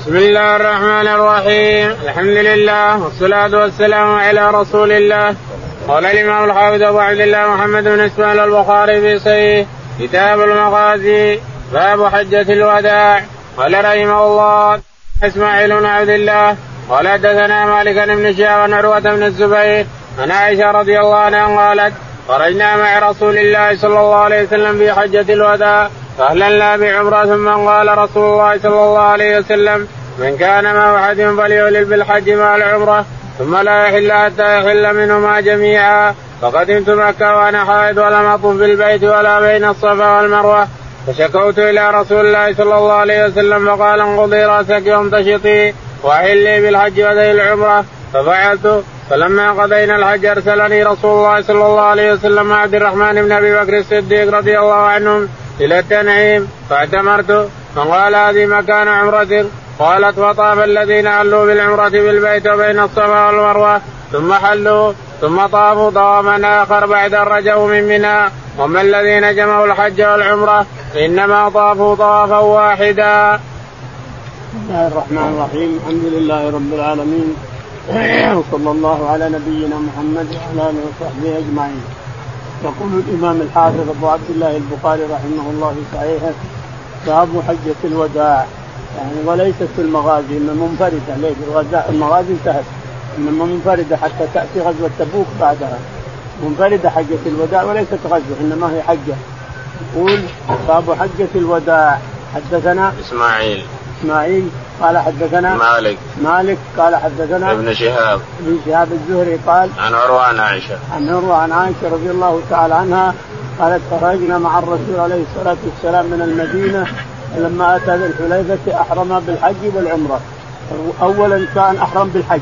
بسم الله الرحمن الرحيم. الحمد لله والصلاة والسلام على رسول الله. قال الإمام الحافظ أبو عبد الله محمد بن إسماعيل البخاري في صحيح كتاب المغازي باب حجة الوداع. قال رحمه الله إسماعيل بن عبد الله. قال حدثنا مالك بن شهاب عروة بن الزبير عن عائشة رضي الله عنها قالت خرجنا مع رسول الله صلى الله عليه وسلم في حجة الوداع. فأهللنا بعمرة ثم قال رسول الله صلى الله عليه وسلم من كان مع أحد فليهلل بالحج مع العمرة ثم لا يحل حتى يحل منهما جميعا. فقدمت مكة وأنا حائض ولم أطف بالبيت ولا بين الصفا والمروة. فشكوت إلى رسول الله صلى الله عليه وسلم فقال انقضي رأسك وامتشطي وأحلي بالحج وذي العمرة. ففعلت. فلما قضينا الحج أرسلني رسول الله صلى الله عليه وسلم عبد الرحمن بن أبي بكر الصديق رضي الله عنهم. إلى التنعيم فاعتمرت فقال هذه مكان عمرة قالت وطاف الذين حلوا بالعمرة بالبيت وبين الصفا والمروة ثم حلوا ثم طافوا طوافا آخر بعد رجعوا من منى وما الذين جمعوا الحج والعمرة إنما طافوا طوافا واحدا. بسم الله الرحمن الرحيم الحمد لله رب العالمين وصلى الله على نبينا محمد وعلى آله وصحبه أجمعين. يقول الإمام الحافظ أبو عبد الله البخاري رحمه الله في صحيحه باب حجة الوداع. يعني وليست في المغازي إنما منفردة. ليش؟ المغازي انتهت. إنما منفردة حتى تأتي غزوة تبوك بعدها. منفردة حجة الوداع وليست غزوة إنما هي حجة. يقول باب حجة الوداع. حدثنا إسماعيل. إسماعيل قال حدثنا مالك. مالك قال حدثنا ابن شهاب. ابن شهاب الزهري قال عن عروه عن عائشة. عن عروه عن عائشة رضي الله تعالى عنها قالت خرجنا مع الرسول عليه الصلاة والسلام من المدينة لما أتى ذي الحليفه أحرم بالحج والعمرة. اولا كان أحرم بالحج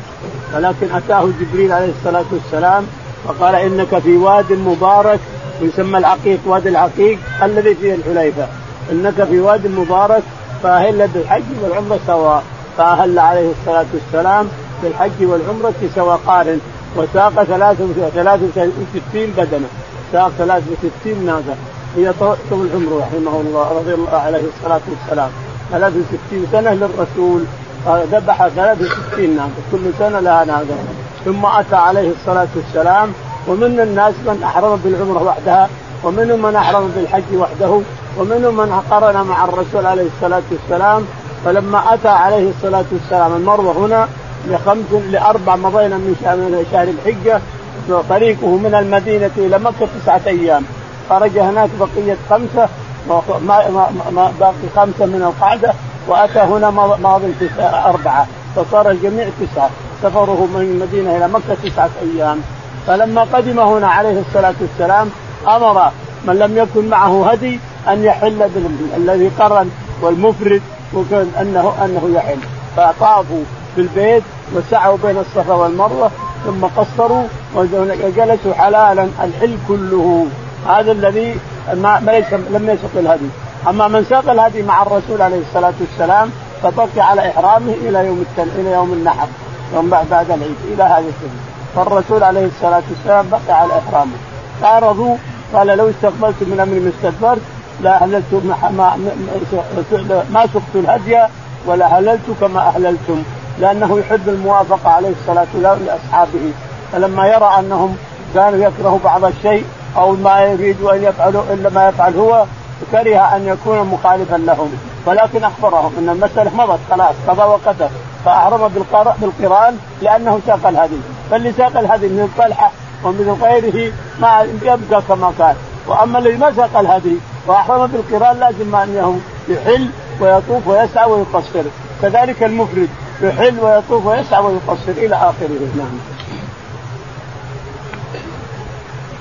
ولكن أتاه جبريل عليه الصلاة والسلام وقال إنك في واد مبارك يسمى العقيق وادي العقيق الذي فيه الحليفة. إنك في واد مبارك فأهل بالحج والعمرة سواء؟ فأهل عليه الصلاة والسلام بالحج والعمرة سواء قارن وساق 63 بدنة. ساق 63 ناقة هي طول عمره رحمه الله رضي الله عليه الصلاة والسلام. 63 سنة للرسول. ذبح 63 ناقة كل سنة لها ناقة ثم أتى عليه الصلاة والسلام. ومن الناس من أحرم بالعمرة وحدها ومنهم من أحرم بالحج وحده. ومنهم من قرن مع الرسول عليه الصلاة والسلام فلما أتى عليه الصلاة والسلام المروة هنا لخمس لأربع مضينا من شهر الحجة طريقه من المدينة إلى مكة تسعة أيام. خرج هناك بقية خمسة ما ما باقي خمسة من القعدة وأتى هنا ماض أربعة فصار الجميع تسعة. سفره من المدينة إلى مكة تسعة أيام. فلما قدم هنا عليه الصلاة والسلام أمر من لم يكن معه هدي أن يحل الذي قرن والمفرد وكان انه أنه يحل. فطافوا في البيت وسعوا بين الصفا والمروة ثم قصروا وجلسوا حلالا الحل كله. هذا الذي ما ليس لم يسق الهدي. أما من ساق الهدي مع الرسول عليه الصلاة والسلام فبقي على إحرامه إلى يوم التن... إلى يوم النحر يوم بعد العيد إلى هذا السنة. فالرسول عليه الصلاة والسلام بقي على إحرامه. عارضوا قال لو استقبلت من امري ما استدبرت لا هللت ما ما, ما سقت الهدي ولا هللت كما أهللتم لأنه يحب الموافقة عليه الصلاة والسلام لأصحابه. فلما يرى أنهم كانوا يكرهوا بعض الشيء أو ما يريدوا أن يفعلوا إلا ما يفعل هو كره أن يكون مخالفا لهم. ولكن أخبرهم أن المسألة مضت خلاص قضى وقدر فاحرم بالقرآن لأنه ساق الهدي. فاللي ساق الهدي من الطلحة ومن غيره ما يبقى كما كان وأما الذي ما ساق الهدي وأحرم بالقران لازم انه يحل ويطوف ويسعى ويقصر. كذلك المفرد يحل ويطوف ويسعى ويقصر إلى آخره. نعم.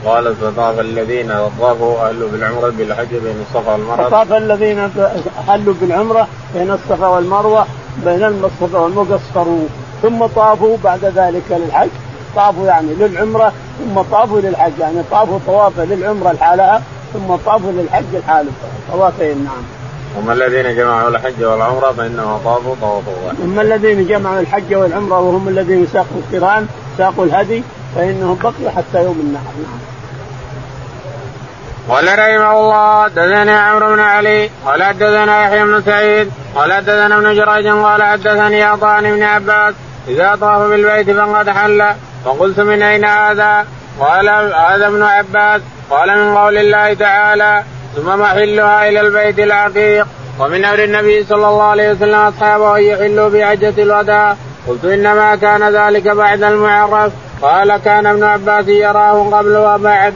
قال فطاف الذين طافوا اهلوا بالعمرة بالحج بين الصفا والمروة. فطاف الذين حلوا بالعمرة بين الصفا والمروة بين الصفا والمروة قصروا. ثم طافوا بعد ذلك للحج. طافوا يعني للعمرة ثم طافوا للحج. يعني طافوا طوافا للعمرة لحالها. ثم طافوا للحج الحالف طوافين نعم. هم الذين جمعوا الحج والعمرة فانما طافوا طوافوا هم الذين جمعوا الحج والعمرة وهم الذين ساقوا القرآن ساقوا الهدي فإنهم بقيوا حتى يوم النحر نعم. قال رحمه الله حدثني عمرو بن علي قال حدثنا يحيى بن سعيد قال حدثنا ابن جريج قال حدثني عطاء بن عباس إذا طاف بالبيت فقد حل فقلت من أين هذا؟ قال هذا ابن عباس قال من قول الله تعالى ثم محلها إلى البيت العتيق. ومن أمر النبي صلى الله عليه وسلم أصحابه أن يحلوا بحجه الوداع. قلت إنما كان ذلك بعد المعرف. قال كان ابن عباس يراه قبل وبعد.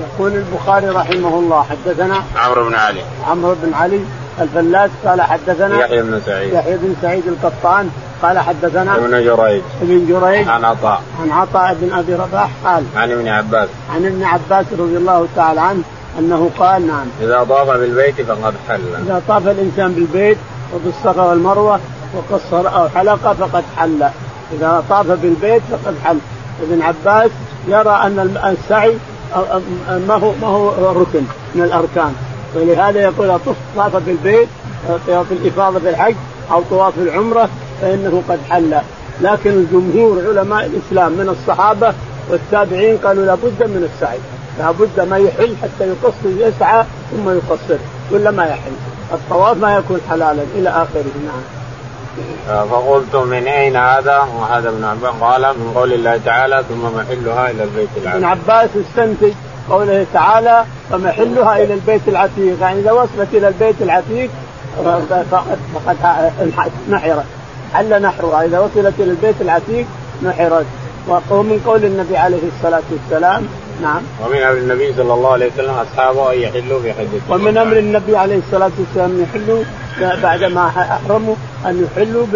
يقول البخاري رحمه الله حدثنا عمرو بن علي. عمرو بن علي الفلاس قال حدثنا يحيى بن سعيد. يحيى بن سعيد القطان قال حدثنا ابن جريج. ابن جريج عن عطاء. عن عطاء بن أبي رباح قال عن ابن عباس. عن ابن عباس رضي الله تعالى عنه أنه قال نعم. إذا طاف بالبيت فقد حل. إذا طاف الإنسان بالبيت وبالصفا والمروة وقصر أو حلق فقد حل. إذا طاف بالبيت فقد حل. ابن عباس يرى أن السعي ما هو ما هو ركن من الأركان. ولهذا يقول طاف بالبيت طواف الإفاضة في الحج أو طواف العمرة فإنه قد حل. لكن الجمهور علماء الإسلام من الصحابة والتابعين قالوا لابد من السعي. لابد ما يحل حتى يقصر يسعى ثم يقصر ولا ما يحل. الطواف ما يكون حلالا إلى آخره نعم. فقلت من أين هذا؟ وهذا ابن عباس. قال من قول الله تعالى ثم محلها إلى البيت العتيق. ابن عباس استنتج قوله تعالى فمحلها إلى البيت العتيق، يعني إذا وصلت إلى البيت العتيق فقد نحرت. حل نحرها. إذا وصلت إلى البيت العتيق نحرت. ومن قول النبي عليه الصلاة والسلام. نعم. ومن أمر النبي صلى الله عليه وسلم أصحابه أن يحلوا في حجة ومن أمر النبي عليه الصلاة والسلام يحلوا بعدما أحرموا أن يحلوا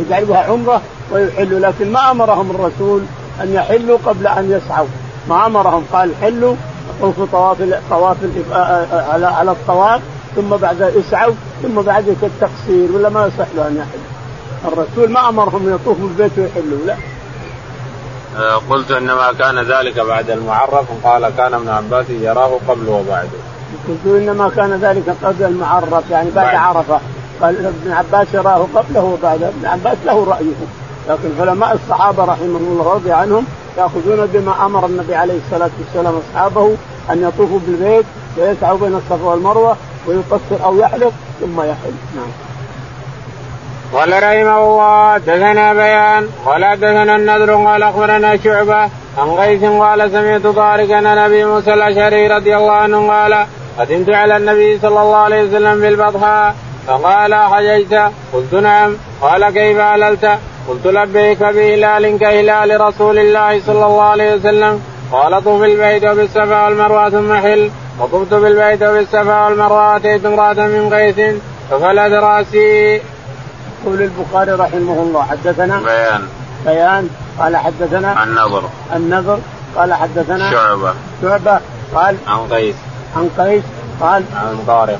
يجعلوها عمرة ويحلوا. لكن ما أمرهم الرسول أن يحلوا قبل أن يسعوا. ما أمرهم. قال حلوا طوفوا طواف طواف على على الطواف ثم بعد يسعوا ثم بعد التقصير ولا ما يصح له أن يحل؟ الرسول ما أمرهم ان يطوفوا البيت ويحلوا لا. آه، قلت إنما كان ذلك بعد المعرف قال كان ابن عباس يراه قبل وبعد قلت إنما كان ذلك قبل المعرف يعني بعد, بعد. عرفة. قال ابن عباس يراه قبله وبعده ابن عباس له رأيه. لكن علماء الصحابة رحمهم الله رضي عنهم يأخذون بما أمر النبي عليه الصلاة والسلام اصحابه أن يطوفوا بالبيت ويسعوا بين الصفا والمروة ويقصر أو يحلق ثم يحل. نعم. قال رحمه الله دثنا بيان قال دثنا النذر قال أخبرنا شعبة عن قيس قال سمعت طارقا عن أبي موسى الأشعري رضي الله عنه قال قدمت على النبي صلى الله عليه وسلم بالبطحاء فقال حججت. قلت نعم. قال كيف هللت قلت لبيك بهلال كهلال رسول الله صلى الله عليه وسلم. قال طوف البيت وبالصفا والمروة ثم حل. وطفت بالبيت وبالصفا والمروة آتيت امرأة من قيس ففلت رأسي. يقول البخاري رحمه الله حدثنا بيان. بيان. قال حدثنا النظر. النظر. قال حدثنا شعبة. شعبة. قال عن قيس. عن قيس. قال عن طارق.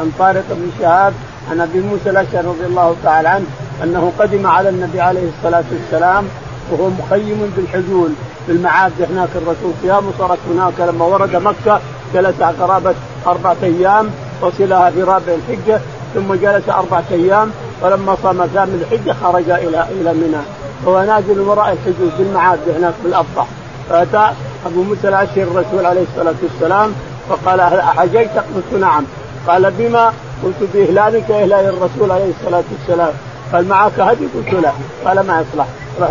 عن طارق بن شهاب. عن أبي موسى الأشعري رضي الله تعالى عنه أنه قدم على النبي عليه الصلاة والسلام وهو مخيم بالحجول في المعابد هناك الرسول صيام صارت هناك لما ورد مكة جلس قرابه أربعة أيام وصلها في رابع الحجة ثم جلس أربعة أيام ولما صام ثامن الحجة خرج إلى إلى منى. وهو نازل وراء الحجول في المعابد هناك في الافضح فأتى أبو موسى الأشعري الرسول عليه الصلاة والسلام فقال حجيت قلت نعم قال بما قلت بإهلالك إهلال الرسول عليه الصلاة والسلام. قال معك هدي؟ قلت لا. قال ما يصلح. راح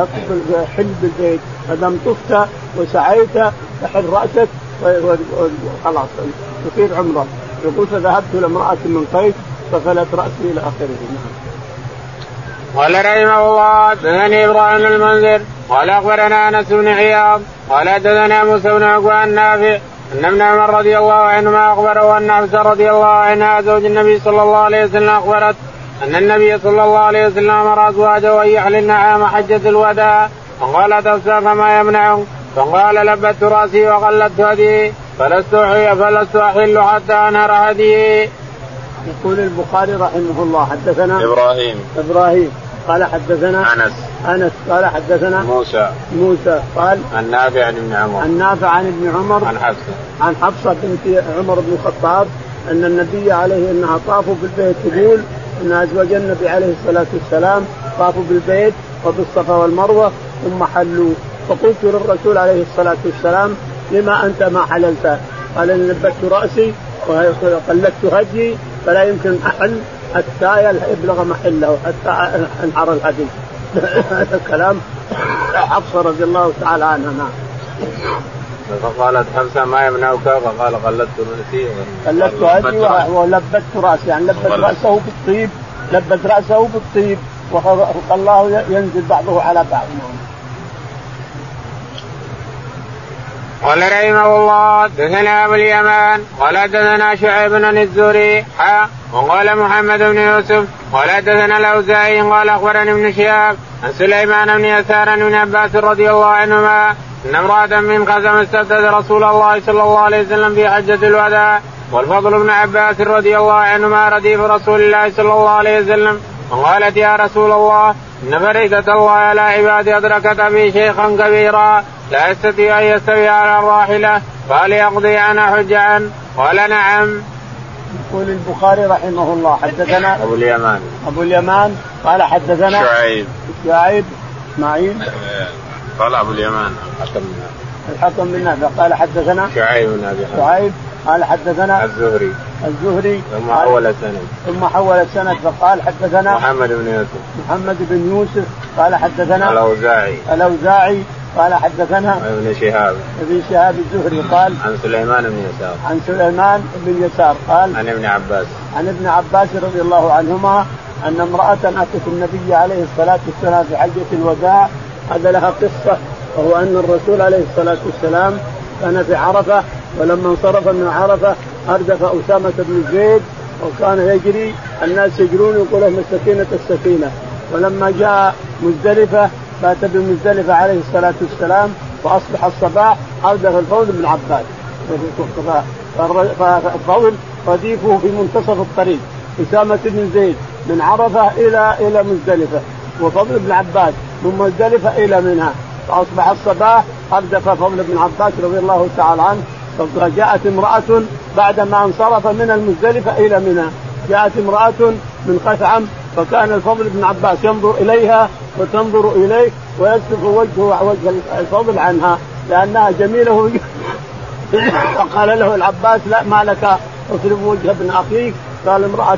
حل بالبيت ما دام طفت وسعيت تحل راسك وخلاص تصير عمره يقول فذهبت لامراه من قيس ففلت رأسي إلى آخره. نعم. قال رحمه الله حدثني إبراهيم المنذر قال أخبرنا أنس بن عياض قال حدثنا موسى بن عقبة النافع أن ابن عمر رضي الله عنهما أخبره أن حفصة رضي الله عنها زوج النبي صلى الله عليه وسلم أخبرت أن النبي صلى الله عليه وسلم أمر أزواجه أن يحللن عام حجه الوداع فقالت حفصة فما يمنعه فقال لبت رأسي وقلدت هدي فلست فلست أحل حتى أنهر هدي. يقول البخاري رحمه الله حدثنا إبراهيم. إبراهيم. قال حدثنا أنس. أنس. قال حدثنا موسى. موسى. قال النافع عن ابن عمر. النافع عن ابن عمر. عن حفصة. عن حفصة بنت عمر بن الخطاب أن النبي عليه أنها طافوا بالبيت تقول إن أزواج النبي عليه الصلاة والسلام طافوا بالبيت وبالصفا والمروة ثم حلوا. فقلت للرسول عليه الصلاة والسلام لما أنت ما حللت؟ قال اني لبست رأسي وقلدت هدي فلا يمكن أحل. حتى يبلغ محله حتى انحر الهدي هذا كلام حفصة رضي الله تعالى عنها نعم فقالت حفصة ما يمنعك؟ فقال قلدت رأسي. قلدت هدي ولبت رأسي. يعني لبت رأسه بالطيب لبت رأسه بالطيب والله ينزل بعضه على بعض. نعم قال رحمه الله دثنا أبو اليمان قال دثنا شعيب بن الزهري حا وقال محمد بن يوسف قال دثنا الأوزاعي قال أخبرني ابن شهاب عن سليمان بن يسار بن عباس رضي الله عنهما إن امرأة من قسم استفتت رسول الله صلى الله عليه وسلم في حجة الوداع والفضل بن عباس رضي الله عنهما رديف رسول الله صلى الله عليه وسلم وقالت يا رسول الله ان فريدة الله على عبادي أدركت ابي شيخا كبيرا. لا يستطيع أن يستوي على الراحلة فهل يقضي عنه حج عنه؟ قال نعم. يقول البخاري رحمه الله حدثنا أبو اليمان. أبو اليمان. قال حدثنا شعيب. شعيب. إسماعيل. قال أبو اليمان الحكم. الحكم بن نافع قال حدثنا شعيب بن أبي شعيب. قال حدثنا الزهري. الزهري ثم حول السند. ثم حول السند فقال حدثنا محمد بن يوسف. محمد بن يوسف قال حدثنا الأوزاعي. الأوزاعي قال حدثنا ابن شهاب. ابن شهاب الزهري قال عن سليمان بن يسار. عن سليمان بن يسار قال عن ابن عباس. عن ابن عباس رضي الله عنهما أن امرأة أتت النبي عليه الصلاة والسلام في حجة الوداع هذا لها قصة وهو أن الرسول عليه الصلاة والسلام كان في عرفة ولما انصرف من عرفة أردف أسامة بن زيد وكان يجري الناس يجرون يقول السكينه السكينه ولما جاء مزدلفة بات بمزدلفه عليه الصلاة والسلام واصبح الصباح أردف الفوز بن عباس. فالفوز رديفه في منتصف الطريق أسامة بن زيد من عرفة إلى إلى مزدلفة وفضل بن عباس من مزدلفة إلى منى فأصبح الصباح أردف فضل بن عباس رضي الله تعالى عنه فجاءت امرأة بعدما انصرف من المزدلفة إلى منى. جاءت امرأة من خثعم فكان الفضل بن عباس ينظر إليها وتنظر إليه ويصرف وجهه وجه الفضل عنها لأنها جميله. فقال له العباس لا ما لك اصرف وجه ابن أخيك. قال امرأة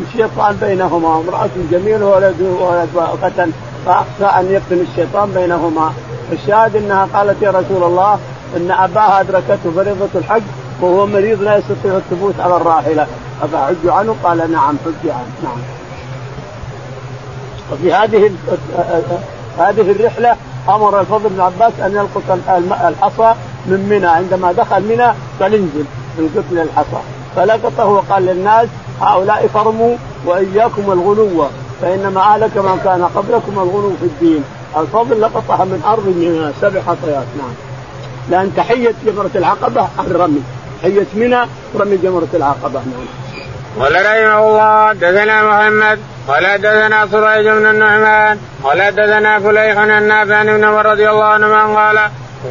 الشيطان بينهما؟ امرأة جميلة ولد ولد فأخشى أن يفتن الشيطان بينهما. الشاهد أنها قالت يا رسول الله أن أباها أدركته فريضة الحج وهو مريض لا يستطيع الثبوت على الراحلة. أفحج عنه؟ قال نعم حج عنه. نعم. وفي هذه هذه الرحلة أمر الفضل بن عباس أن يلقط الحصى من منى. عندما دخل منى فلينزل من قتل الحصى. فلقطه وقال للناس هؤلاء فرموا وإياكم الغلو فإنما اهلك من كان قبلكم الغلو في الدين. الفضل لقطها من أرض من سبع خطيات. نعم. لأن تحية جمرة العقبة الرمي تحية منى رمي جمرة العقبة. نعم. قال رحمه الله دثنا محمد. قال دثنا سريج بن النعمان. قال دثنا فليح النافع عن ابن عمر رضي الله عنهما. قال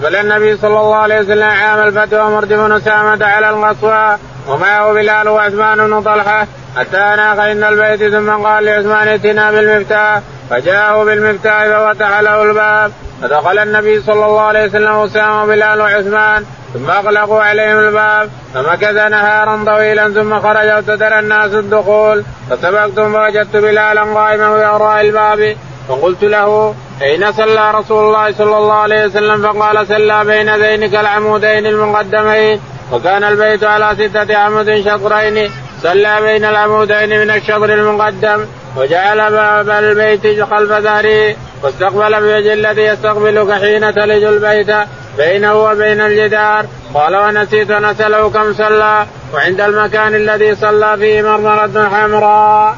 قبل النبي صلى الله عليه وسلم عام الفتح ومرد بن سامة على القصوى. ومعه بلال وعثمان بن طلحة حتى اناخ عند البيت ثم قال لعثمان ائتنا بالمفتاح. فجاءه بالمفتاح ففتح له الباب. فدخل النبي صلى الله عليه وسلم وسام بلال وعثمان. ثم أغلقوا عليهم الباب. فمكث نهارا طويلا ثم خرج وابتدر الناس الدخول. فسبقتم فوجدت بلالا قائما وراء الباب. فقلت له أين صلى رسول الله صلى الله عليه وسلم؟ فقال صلى بين ذينك العمودين المقدمين. وكان البيت على ستة عمود شطرين صلى بين العمودين من الشطر المقدم وجعل باب البيت خلف ظهره واستقبل بوجه الذي يستقبلك حين تلج البيت بينه وبين الجدار. قال ونسيت ان اساله كم صلى وعند المكان الذي صلى فيه مرمرة حمراء.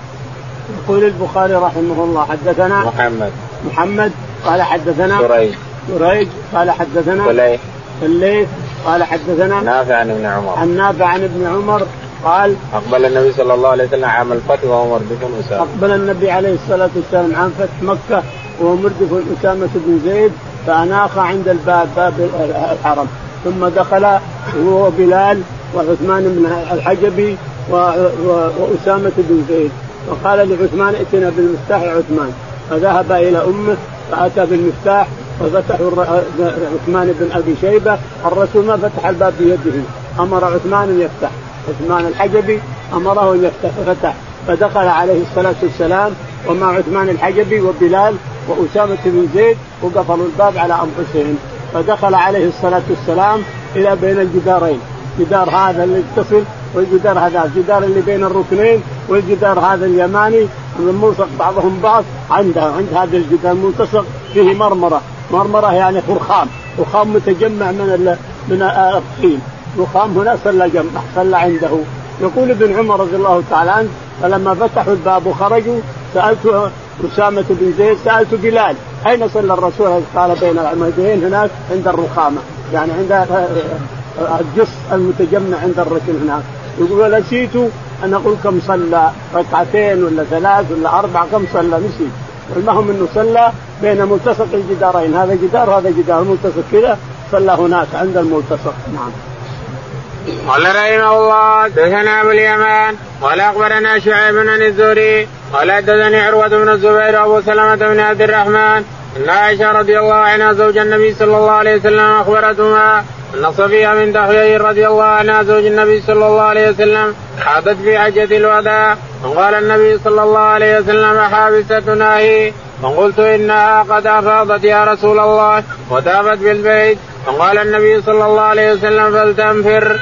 يقول البخاري رحمه الله حدثنا محمد. محمد قال حدثنا سريج. سريج قال حدثنا فليح قال حدثنا نافع عن ابن عمر. عن نافع عن ابن عمر قال أقبل النبي صلى الله عليه وسلم عام الفتح وهو مردف أسامة. أقبل النبي عليه الصلاة والسلام عام فتح مكة وهو مردف أسامة بن زيد فأناخ عند الباب باب الحرم. ثم دخل هو بلال وعثمان بن الحجبي وأسامة بن زيد. وقال لعثمان ائتنا بالمفتاح يا عثمان. فذهب إلى أمه فأتى بالمفتاح وفتحوا عثمان بن أبي شيبة الرسول ما فتح الباب بيده. أمر عثمان أن يفتح. عثمان الحجبي أمره أن يفتح ففتح فدخل عليه الصلاة والسلام ومع عثمان الحجبي وبلال وأسامة بن زيد وقفلوا الباب على أنفسهم. فدخل عليه الصلاة والسلام إلى بين الجدارين. جدار هذا اللي يتصل والجدار هذا. الجدار اللي بين الركنين والجدار هذا اليماني ملصق بعضهم بعض. عنده عند هذا الجدار الملتصق فيه مرمرة. مرمرة يعني فرخام رخام متجمع من من الطين. رخام هنا صلى جمع صلى عنده. يقول ابن عمر رضي الله تعالى عنه فلما فتحوا الباب وخرجوا سألت أسامة بن زيد سألت بلال أين صلى الرسول؟ قال بين العمدين هناك عند الرخامة. يعني عند الجص المتجمع عند الركن هناك. يقول نسيت ان أقول كم صلى؟ ركعتين ولا ثلاث ولا أربع كم صلى؟ نسيت. المهم إنه صلى بين ملتصق الجدارين. هذا جدار هذا جدار. ملتصق كذا صلى هناك عند الملتصق. نعم. قال رحمه الله دثنا أبو اليمان قال أخبرنا شعيب بن الزهري قال حدثني عروة بن الزبير وأبو سلمة بن عبد الرحمن إن عائشة رضي الله عنها زوج النبي صلى الله عليه وسلم أخبرتهما أن صفية من حيي رضي الله عنها زوج النبي صلى الله عليه وسلم حاضت في حجة الوداع. وقال النبي صلى الله عليه وسلم حابستنا هي. فقلت إنها قد أفاضت يا رسول الله. وتابت بالبيت. فقال النبي صلى الله عليه وسلم فلتنفر.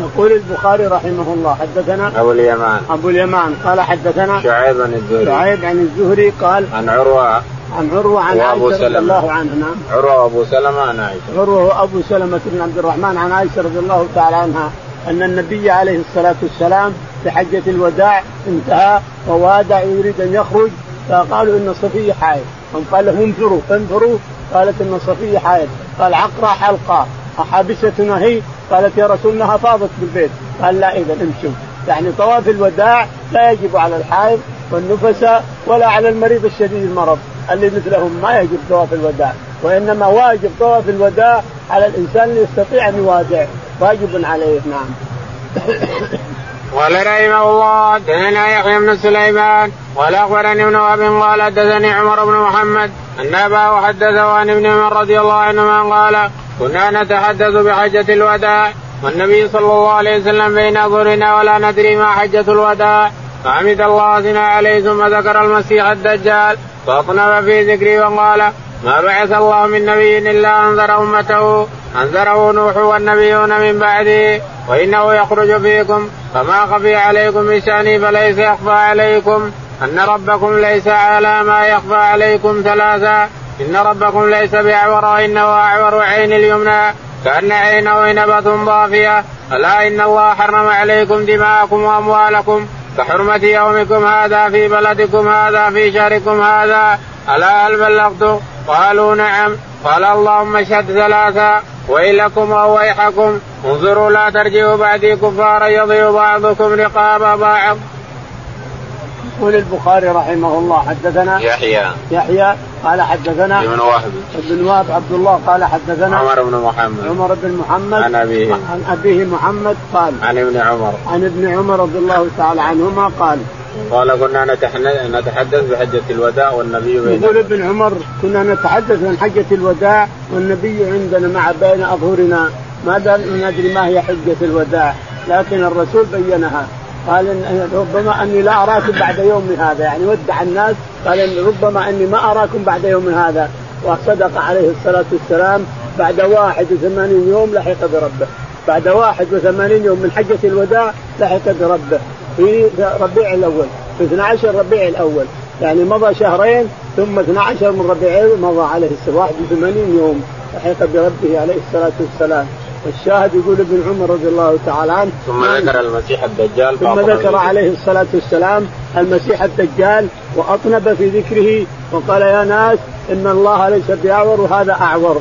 يقول البخاري رحمه الله حدثنا أبو اليمان. أبو اليمان. قال حدثنا شعيب عن الزهري. شعيب عن الزهري قال عن عروة. عن عروة عن عائشة رضي الله عنها. نعم. عروة وأبو سلمة عن عائشة. عروة وأبو سلمة بن عبد الرحمن عن عائشة رضي الله تعالى عنها أن النبي عليه الصلاة والسلام حجة الوداع انتهى ووادع يريد أن يخرج فقالوا إن صفيه حائض. قال لهم انفروا فانفروا قالت إن صفيه حائض. قال عقرى حلقه احابستنا هي؟ قالت يا رسول انها فاضت بالبيت. قال لا إذا امشوا. يعني طواف الوداع لا يجب على الحائض والنفساء ولا على المريض الشديد المرض اللي مثلهم ما يجب طواف الوداع. وإنما واجب طواف الوداع على الإنسان اللي يستطيع أن يوادع. واجب عليه نعم. قال رحمه الله دثنا يحيى بن سليمان قال اخبرني ابن وهب قال حدثني عمر بن محمد أن اباه حدثه عن ابن عمر رضي الله عنهما قال كنا نتحدث بحجة الوداع والنبي صلى الله عليه وسلم بين اظهرنا ولا ندري ما حجة الوداع. فحمد الله اثنى عليه ثم ذكر المسيح الدجال فاطنب في ذكره وقال ما بعث الله من نبي إلا أنذر أمته. أنذره نوح والنبيون من بعده وإنه يخرج فيكم. فما خفي عليكم بشاني فليس يخفى عليكم. أن ربكم ليس على ما يخفى عليكم ثلاثا إن ربكم ليس بأعور وانه أعور عين اليمنى. كأن عينه نبة ضافية. ألا إن الله حرم عليكم دماءكم وأموالكم. كحرمة يومكم هذا في بلدكم هذا في شهركم هذا. ألا هل بلغت؟ قالوا نعم. قال اللهم اشهد ثلاثا ويلكم أو ويحكم. انظروا لا ترجعوا بعدي كفارا يضيع بعضكم رقاب بعض. يقول البخاري رحمه الله حدثنا يحيى. يحيى قال حدثنا ابن وهب. ابن وهب عبد الله قال حدثنا عمر بن محمد. عمر بن محمد عن أبيه. عن أبيه محمد قال عن ابن عمر. عن ابن عمر رضي الله تعالى عنهما قال قال كنا نتحدث بحجة الوداع والنبي بين يقول ابن عمر كنا نتحدث عن حجة الوداع والنبي عندنا مع بين أظهرنا. ما ندري ما هي حجة الوداع لكن الرسول بينها. قال إن ربما أني لا أراكم بعد يوم هذا. يعني ودع الناس قال إن ربما أني ما أراكم بعد يوم هذا. وصدق عليه الصلاة والسلام بعد 81 يوم لحق بربه. بعد 81 يوم من حجة الوداع لحق بربه. في ربيع الأول في 12 ربيع الأول. يعني مضى شهرين ثم 12 من ربيع مضى عليه 81 يوم لحق بربه عليه الصلاة والسلام. الشاهد يقول ابن عمر رضي الله تعالى عنه ثم ذكر المسيح الدجال ثم ذكر عليه الصلاة والسلام المسيح الدجال وأطنب في ذكره وقال يا ناس إن الله ليس بأعور وهذا أعور.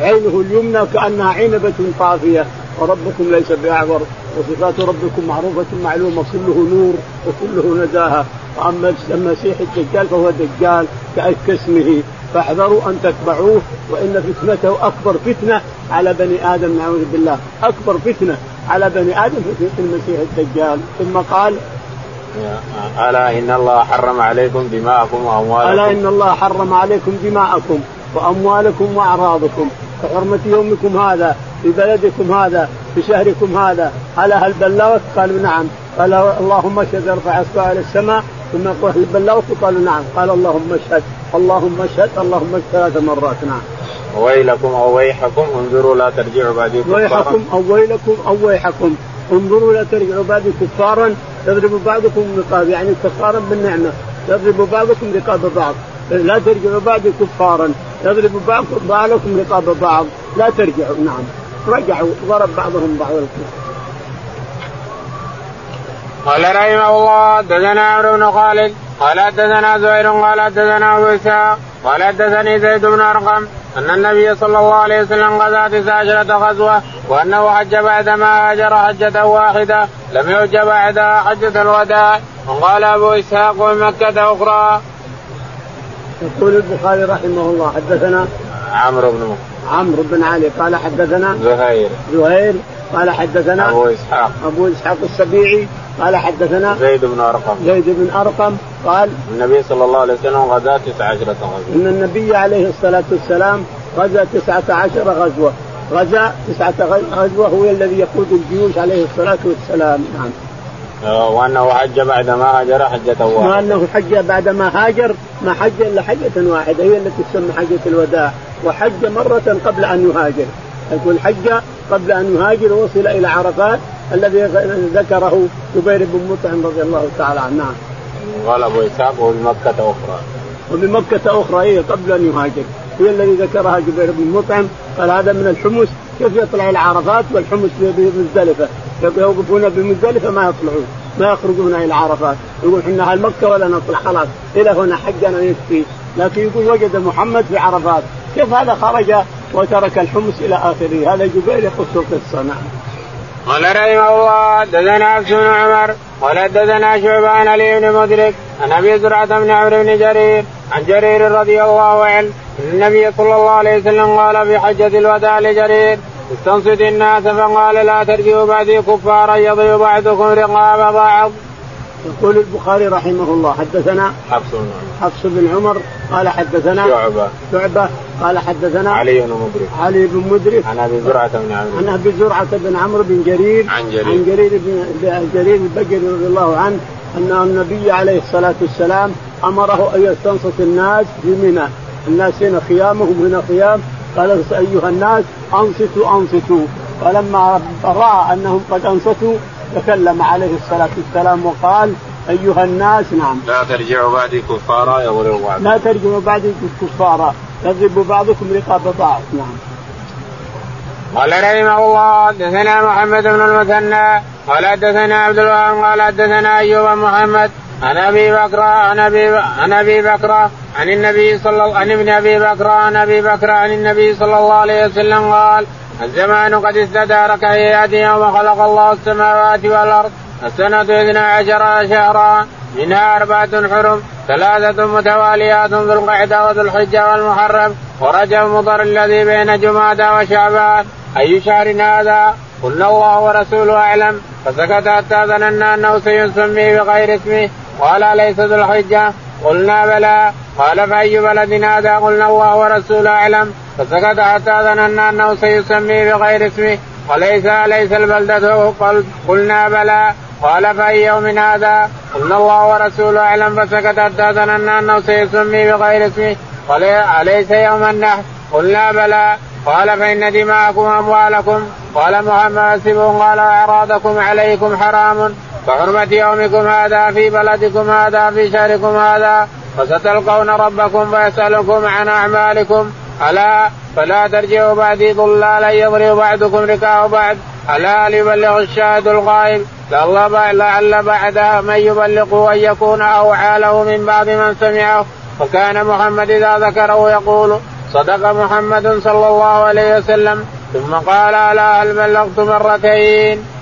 عينه اليمنى كأنها عنبة طافية وربكم ليس بأعور. وصفات ربكم معروفة معلومة كله نور وكله نزاهة. وأما المسيح الدجال فهو دجال كاسمه. فاحذروا أن تتبعوه وإن فتنته أكبر فتنة على بني آدم نعوذ بالله. أكبر فتنة على بني آدم فتنة المسيح الدجال. ثم قال ألا إن الله حرم عليكم دماءكم وأموالكم؟ ألا إن الله حرم عليكم دماءكم وأموالكم وأعراضكم. كحرمه يومكم هذا في بلدكم هذا في شهركم هذا. على هل بلغت؟ قالوا نعم. قال اللهم اشهد ارفع اصبع إلى السماء ثم يقول هل بلغت؟ قالوا نعم. قال اللهم اشهد اللهم اشهد اللهم اشهد ثلاث مرات. نعم. ويلكم أو ويحكم انظروا لا ترجعوا بعدي كفارا. ويحكم أو ويلكم أو ويحكم. انظروا لا ترجعوا بعدي كفارا يضرب بعضكم رقاب يعني كفارا بالنعمة يضرب بعضكم رقاب بعض. لا ترجعوا بعدي كفارا. يضرب بعضكم رقاب بعض. لا ترجعوا. نعم. رجعوا. ضرب بعضهم بعض. قال رحمه الله حدثنا عمرو بن خالد قال حدثنا زهير قال حدثنا أبو إسحاق قال حدثني زيد بن أرقم أن النبي صلى الله عليه وسلم غزا تسع عشرة غزوة وأنه حج بعدما هاجر حجة واحدة لم يحج بعدها حجة الوداع. وقال أبو إسحاق ومكة أخرى. يقول البخاري رحمه الله حدثنا عمرو بن عمرو بن علي قال حدثنا زهير. زهير قال حدثنا أبو إسحاق. أبو إسحاق السبيعي قال حدثنا زيد بن أرقم. زيد بن أرقم قال النبي صلى الله عليه وسلم غزا تسع عشرة غزوة. إن النبي عليه الصلاة والسلام غزا تسعة عشر غزوة. غزا تسعة غزوة هو الذي يقود الجيوش عليه الصلاة والسلام. نعم. وأنه حج بعد ما هاجر حجة واحدة. وانه حج بعد ما هاجر ما حج إلا حجة واحدة هي التي تسمى حجة الوداع. وحج مرة قبل أن يهاجر. يقول حج قبل أن يهاجر وصل إلى عرفات الذي ذكره جبير بن مطعم رضي الله تعالى عنه. نعم. قال أبو إسحاق وبمكة أخرى. وبمكة أخرى هي قبل أن يهاجر. هي الذي ذكرها جبير بن مطعم. قال هذا من الحمص كيف يطلع إلى عرفات؟ والحمص بمزدلفة. يوقفون بمزدلفه ما يطلعون ما يخرجون إلى عرفات. يقول إحنا مكة ولا نطلع؟ خلاص إلى هنا حجنا يكفي لكن يقول وجد محمد في عرفات. كيف هذا خرج وترك الحمص إلى آخره؟ هذا جبير يقص القصة نعم. قال رحمه الله حدثنا عبد بن عمر قال حدثنا شعبان علي بن مدرك عن أبي زرعة بن عمرو بن جرير عن جرير رضي الله عنه النبي صلى الله عليه وسلم قال في حجة الوداع لجرير استنصت الناس فقال لا ترجعوا بعدي كفارا يضرب بعضكم رقاب بعض. يقول البخاري رحمه الله حدثنا حفص بن عمر. حفص بن عمر قال حدثنا شعبة. شعبة قال حدثنا علي بن مدرك. علي بن مدرك. عن أبي زرعة بن عمرو. عن أبي زرعة بن عمرو بن جرير. عن جرير. عن جرير بن جرير البجري رضي الله عنه أن النبي عليه الصلاة والسلام أمره أن يستنصت الناس في منى الناس هنا خيامهم هنا خيام قال أيها الناس أنصتوا أنصتوا. فلما رأى أنهم قد أنصتوا تكلم عليه الصلاة والسلام وقال أيها الناس نعم. لا ترجعوا بعدي كفارا يضرب بعض لا ترجعوا بعدي كفارا يضرب بعضكم رقاب بعض نعم. قال رحمه الله حدثنا محمد بن المثنى قال حدثنا عبد الوهاب قال حدثنا أيوب محمد عن أبي بكر عن أبي عن أبي بكر عن النبي صلى الله عن ابن أبي بكر عن أبي بكر عن النبي صلى الله عليه وسلم قال الزمان قد استدار كهيئته يوم خلق الله السماوات والأرض السنة اثنا عشر شهرا منها أربعة حرم ثلاثة متواليات ذو القعدة وذو الحجة والمحرم ورجب مضر الذي بين جمادى وشعبان. أي شهر هذا؟ قلنا الله ورسوله أعلم. فسكت حتى ظننا أنه سيسميه بغير اسمه. قال ليس ذو الحجة قلنا بلى. قال فأي بلد هذا؟ قلنا الله ورسوله أعلم. فسكت حتى ظننا أنه سيسميه بغير اسمه. وليس ليس البلدة قلنا بلى. قال فأي يوم هذا؟ قلنا الله ورسوله أعلم. فسكت حتى ظننا أنه سيسمي بغير اسمه. أليس يوم النحر؟ قلنا بلى. قال فإن دماءكم وأموالكم. قال محمد سبه قال أعراضكم عليكم حرام. كحرمة يومكم هذا في بلدكم هذا في شهركم هذا فستلقون ربكم فيسألكم عن أعمالكم. ألا؟ فلا ترجعوا بعدي ضلالا يضرب بعضكم ركاب بعد ألا ليبلغ الشاهد الغائب؟ لعل بعدها من يبلغه أن يكون أوعى له من بعض من سمعه. وكان محمد إذا ذكره يقول صدق محمد صلى الله عليه وسلم. ثم قال ألا هل بلغت مرتين؟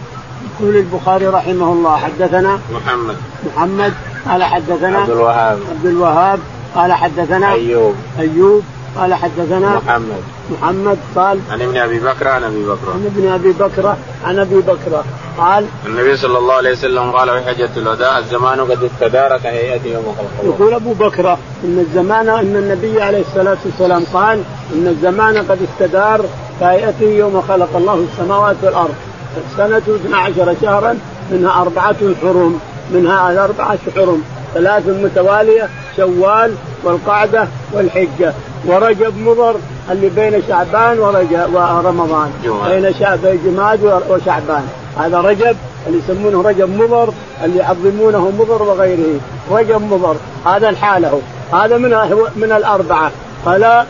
يقول البخاري رحمه الله حدثنا محمد. محمد قال حدثنا عبد الوهاب. عبد الوهاب قال حدثنا أيوب. أيوب قال حدثنا محمد. محمد قال عن ابن أبي بكر عن أبي بكر. عن ابن أبي بكر عن أبي بكر قال النبي صلى الله عليه وسلم قال في حجة الوداع الزمان قد استدار كهيئته يوم خلق يقول أبو بكر إن الزمان إن النبي عليه الصلاة والسلام قال إن الزمان قد استدار كهيئته يوم خلق الله السماوات والأرض. السنة 12 شهرا منها أربعة حرم منها أربعة حرم. ثلاث متوالية شوال والقعدة والحجة. ورجب مضر اللي بين شعبان ورجب ورمضان. بين شعب جماد وشعبان. هذا رجب اللي يسمونه رجب مضر اللي يعظمونه مضر وغيره. رجب مضر هذا الحالة هذا من من الأربعة. قال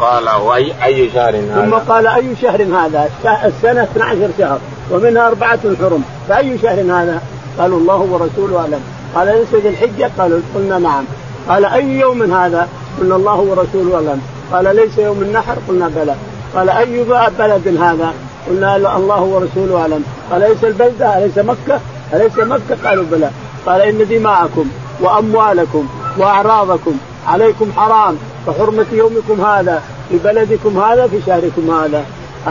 قال واي أي شهر هذا؟ ثم قال أي شهر هذا؟ السنة 12 شهر ومنها أربعة حرم فأي شهر هذا؟ قالوا الله ورسوله أعلم قال ليس ذي الحجة قالوا قلنا نعم قال أي يوم هذا؟ قلنا الله ورسوله أعلم قال ليس يوم النحر قلنا بلى قال أي بلد هذا؟ قلنا الله ورسوله أعلم قال اليس البلدة اليس مكة؟ اليس مكة؟ قالوا بلى قال إن دماءكم وأموالكم وأعراضكم عليكم حرام كحرمة يومكم هذا في بلدكم هذا في شهركم هذا.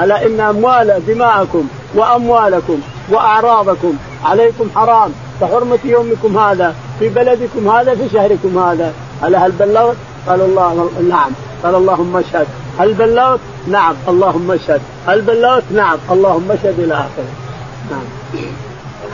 ألا إن أموال دماءكم وأموالكم وأعراضكم عليكم حرام كحرمة يومكم هذا في بلدكم هذا في شهركم هذا. ألا هل بلغت؟ قال الله نعم. قال اللهم اشهد. هل بلغت؟ نعم. اللهم اشهد. هل بلغت؟ نعم. اللهم اشهد إلى آخره. نعم.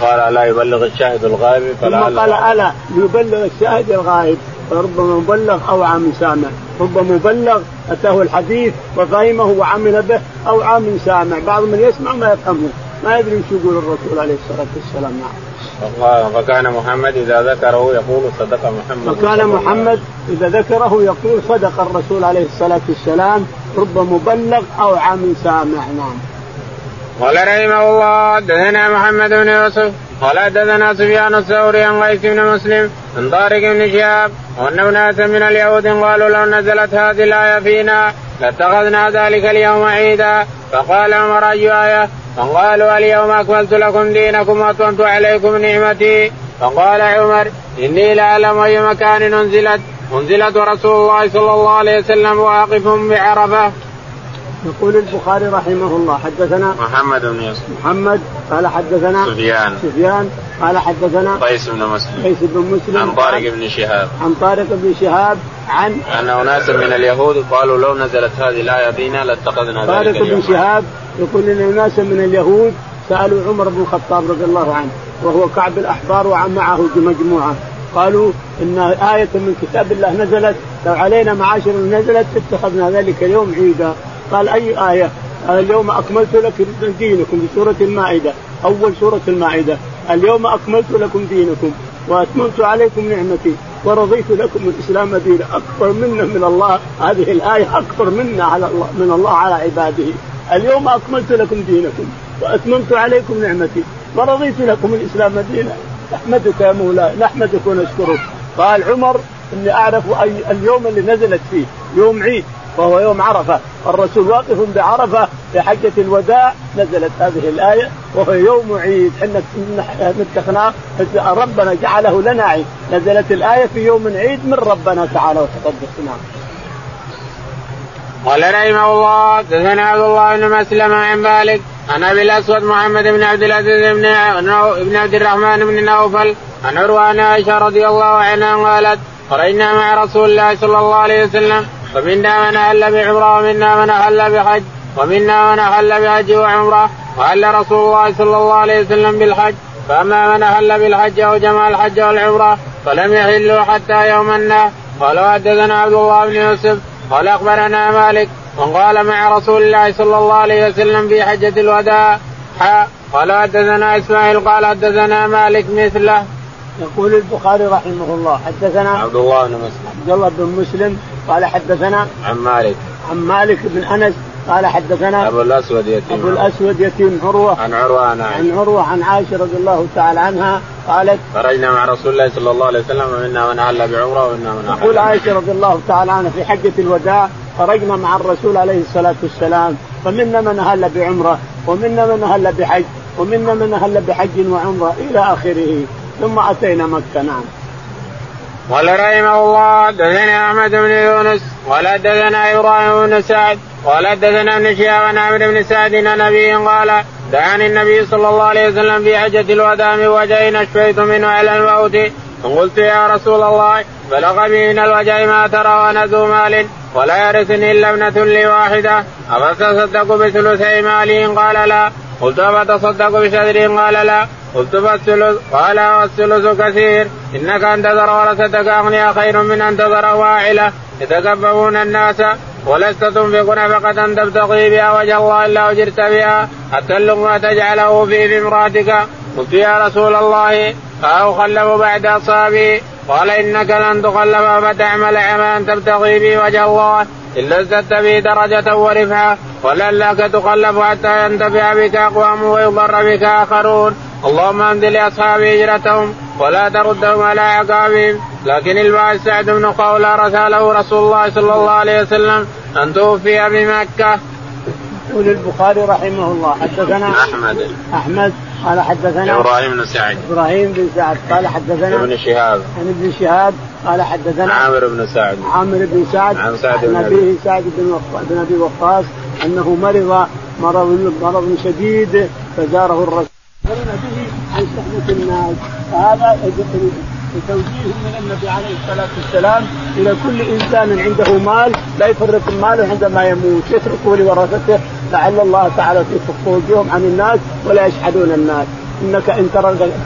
قال ألا يبلغ الشاهد الغائب؟ ثم قال ألا يبلغ الشاهد الغائب. فربما مبلغ أو عام سامع ربما مبلغ أتاه الحديث وفهمه وعمل به أو عام سامع. بعض من يسمع ما يفهمه. ما يدري إيش يقول الرسول عليه الصلاة والسلام. نعم. فكان محمد إذا ذكره يقول صدق محمد. فكان محمد إذا ذكره يقول صدق الرسول عليه الصلاة والسلام رب مبلغ أو عام سامع. نعم. قال رحمه الله حدثنا محمد بن يوسف قال حدثنا سفيان الثوري عن قيس بن مسلم عن طارق بن شهاب وأن اناسا من اليهود قالوا لو نزلت هذه الآية فينا لاتخذنا ذلك اليوم عيدا. فقال عمر أي آية؟ فقالوا اليوم أكملت لكم دينكم وأتممت عليكم نعمتي. فقال عمر إني لأعلم أي مكان أنزلت أنزلت ورسول الله صلى الله عليه وسلم واقف بعرفة. يقول البخاري رحمه الله حدثنا محمد بن يوسف. محمد قال حدثنا سفيان. سفيان قال حدثنا قيس بن مسلم. قيس بن مسلم عن طارق بن شهاب. عن طارق بن شهاب عن أن أناسا من اليهود قالوا لو نزلت هذه الآية فينا لاتخذنا ذلك طارق بن شهاب يقول إن أناسا من اليهود سألوا عمر بن الخطاب رضي الله عنه وهو كعب الأحبار ومعه مجموعة. قالوا إن آية من كتاب الله نزلت لو علينا معاشر نزلت اتخذنا ذلك اليوم عيدا. قال أي آية؟ قال اليوم أكملت لكم دينكم في سوره المائدة. أول سورة المائدة. اليوم أكملت لكم دينكم وأتممت عليكم نعمتي ورضيت لكم الإسلام دينا. أكبر منا من الله. هذه الآية أكبر منا على الله من الله على عباده. اليوم أكملت لكم دينكم وأتممت عليكم نعمتي ورضيت لكم الإسلام دينا. نحمدك يا مولاي. نحمدك ونشكرك. قال عمر إني أعرف اي اليوم اللي نزلت فيه. يوم عيد. وهو يوم عرفة. الرسول واقف بعرفة في حجة الوداع. نزلت هذه الآية. وهو يوم عيد. إحنا اتخذناه ربنا جعله لنا عيد. نزلت الآية في يوم عيد من ربنا تعالى وتقدس نعم قال رحمه الله حدثنا عبد الله بن مسلم عن مالك عن أبي الأسود محمد بن عبد العزيز بن ابن عبد الرحمن بن نوفل عن عروة عائشة رضي الله عنها قالت خرجنا مع رسول الله صلى الله عليه وسلم فمنا من أهل بعمرة ومنا من أهل بحج ومنا من أهل بحج وعمرة وأهل رسول الله صلى الله عليه وسلم بالحج. فأما من أهل بالحج أو جمع الحج والعمرة فلم يحلوا حتى يوم النهر. قال حدثنا عبد الله بن يوسف قال أخبرنا مالك وقال مع رسول الله صلى الله عليه وسلم في حجة الوداع. قال حدثنا إسماعيل قال حدثنا مالك مثله. يقول البخاري رحمه الله حدثنا عبد الله بن مسلم. عبد الله بن مسلم قال حدثنا عن مالك. عن مالك بن أنس قال حدثنا أبو الأسود يتيم. أبو الأسود يتيم عروة. عن عروة عن عائشه عن عروة عن عائشة رضي الله تعالى عنها قالت خرجنا مع رسول الله صلى الله عليه وسلم ومنا من أهل بعمرة ومنا من تقول عائشة رضي الله تعالى عنها في حجة الوداع خرجنا مع الرسول عليه الصلاة والسلام فمنا من أهل بعمرة ومنا من أهل بحج ومنا من أهل بحج وعمرة إلى آخره ثم أتينا مكة نعم. قال رحمه الله حدثنا أحمد بن يونس قال حدثنا إبراهيم بن سعد قال حدثنا ابن شهاب عن عمرو بن سعد عن نبي قال دعاني النبي صلى الله عليه وسلم في حجة الوداع من وجه اشفيت منه على الموت. فقلت يا رسول الله بلغ بي من الوجع ما ترى وأنا ذو مال ولا يرثني إلا ابنة لي واحدة. أفتصدق بثلثي مالي؟ قال لا. قلت أفتصدق بشذر قال لا. قلت فالثلث قال والثلث كثير إنك أن تذر ورثتك أغنياء خير من أن تذر واعلة. يتكففون الناس. ولست تنفق نفقة تبتغي بها وجه الله إلا اجرت بها. حتى اللقمة تجعله في امراتك قلت يا رسول الله أخلف بعد أصحابي. قال إنك لن تخلف فتعمل عملا تبتغي به وجه الله إلا ازددت به درجة ورفعة ولعلك تخلف حتى ينتفع بك أقوام ويضر بك آخرون. اللهم امد لاصحاب هجرتهم ولا تردهم على عقابهم. لكن الباعث سعد بن قولة رساله رسول الله صلى الله عليه وسلم أن توفي بمكة. يقول البخاري رحمه الله حدثنا أحمد. أحمد قال حدثنا إبراهيم بن سعد. إبراهيم بن سعد قال حدثنا ابن شهاب. عن ابن شهاب قال حدثنا عامر بن سعد. عامر بن سعد عن سعد بن أبي. سعد بن أبي وقاص أنه مرض مرض مرض شديد فزاره الرسول. به عن صحبة الناس. فهذا توجيه من النبي عليه الصلاة والسلام إلى كل إنسان عنده مال لا يفرط المال عندما يموت. يتركه لورثته لعل الله تعالى يكف وجوههم عن الناس ولا يشحدون الناس. إنك إن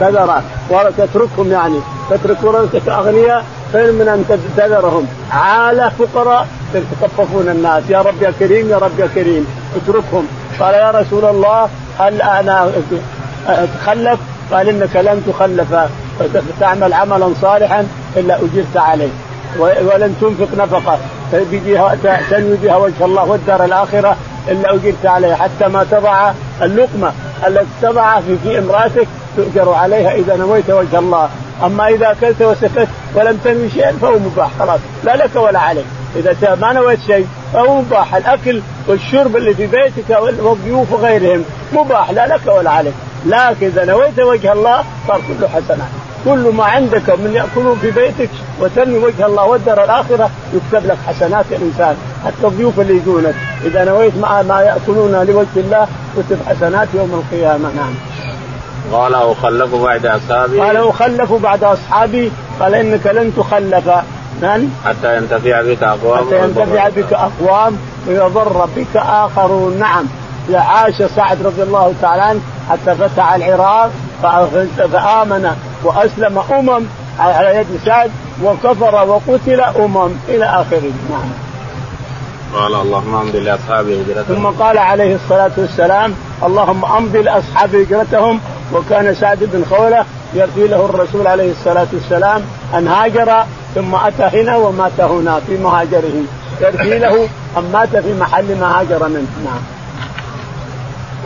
تذر وتتركهم يعني تترك ورثتك أغنياء خير من أن تذرهم. عاله فقراء يتكففون الناس. يا رب يا كريم يا رب يا كريم. اتركهم. قال يا رسول الله هل أنا تخلف قال إنك لن تخلف تعمل عملا صالحا إلا أجرت عليه. ولن تنفق نفقة. تنوي بها وجه الله والدار الآخرة إلا أجرت عليها. حتى ما تضع اللقمة التي تضع في, في امرأتك تؤجر عليها إذا نويت وجه الله. أما إذا أكلت وسكت ولم تنوي شيئا فهو مباح خلاص. لا لك ولا عليك. إذا ما نويت شيء فهو مباح. الأكل والشرب اللي في بيتك والضيوف وغيرهم مباح. لا لك ولا عليك. لكن إذا نويت وجه الله صار كله حسنات. كل ما عندك من يأكلون في بيتك وتنمي وجه الله والدار الآخرة يكتب لك حسنات الإنسان. حتى الضيوف اللي يجونك. إذا نويت مع ما يأكلون لوجه الله كتب حسنات يوم القيامة. نعم. قال أخلف بعد أصحابي. قال أخلف بعد أصحابي. قال إنك لن تخلف. من؟ حتى ينتفع بك أقوام. حتى ينتفع بك أقوام ويضر بك آخرون. نعم. عاش سعد رضي الله تعالى عنه حتى فتح العراق فآمن وأسلم أمم على يد سعد وكفر وقتل أمم إلى آخره. نعم. قال اللهم امضي لاصحاب هجرتهم. ثم قال عليه الصلاة والسلام اللهم امضي لأصحاب هجرتهم. وكان سعد بن خولة يرثي له الرسول عليه الصلاة والسلام أن هاجر ثم أتى هنا ومات هنا في مهاجره. يرثي له أن مات في محل ما هاجر منه. نعم.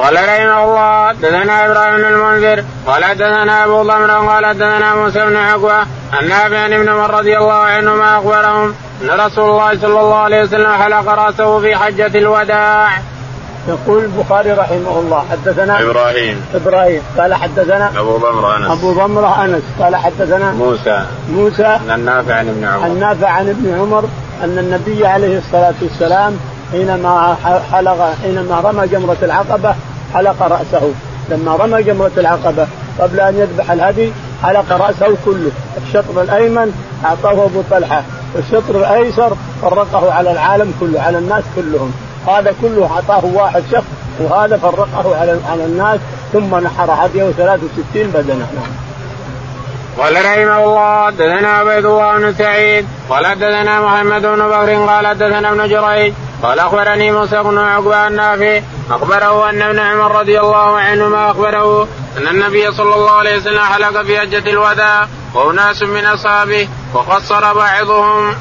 قال رحمه الله دثنا إبراهيم بن المنذر قال دثنا أبو ضمر قال دثنا موسى بن عقبة عن نافع بن عمر رضي الله عنهما أخبرهم أن رسول الله صلى الله عليه وسلم حلق رأسه في حجة الوداع. يقول البخاري رحمه الله حدثنا إبراهيم. إبراهيم قال حدثنا أبو ضمرة أنس. أبو ضمرة أنس. قال حدثنا موسى. موسى. عن النافع عن ابن عمر النافع عن ابن عمر أن النبي عليه الصلاة والسلام حينما حلق حينما رمى جمرة العقبة حلق رأسه. لما رمى جمرة العقبة قبل أن يذبح الهدي حلق رأسه كله. الشطر الأيمن أعطاه أبو طلحة والشطر الأيسر فرقه على العالم كله على الناس كلهم. هذا كله أعطاه واحد شخص وهذا فرقه على على الناس ثم نحر هديه 63 بدنه. نعم. قال رحمه الله حدثنا عبيد الله بن سعيد قال حدثنا محمد بن بكر قال حدثنا ابن جريج قال أخبرني موسى بن عقبة النافي أخبره أن ابن عمر رضي الله عنهما أخبره أن النبي صلى الله عليه وسلم حلق في حجة الوداع وأناس من أصحابه وقصر بعضهم.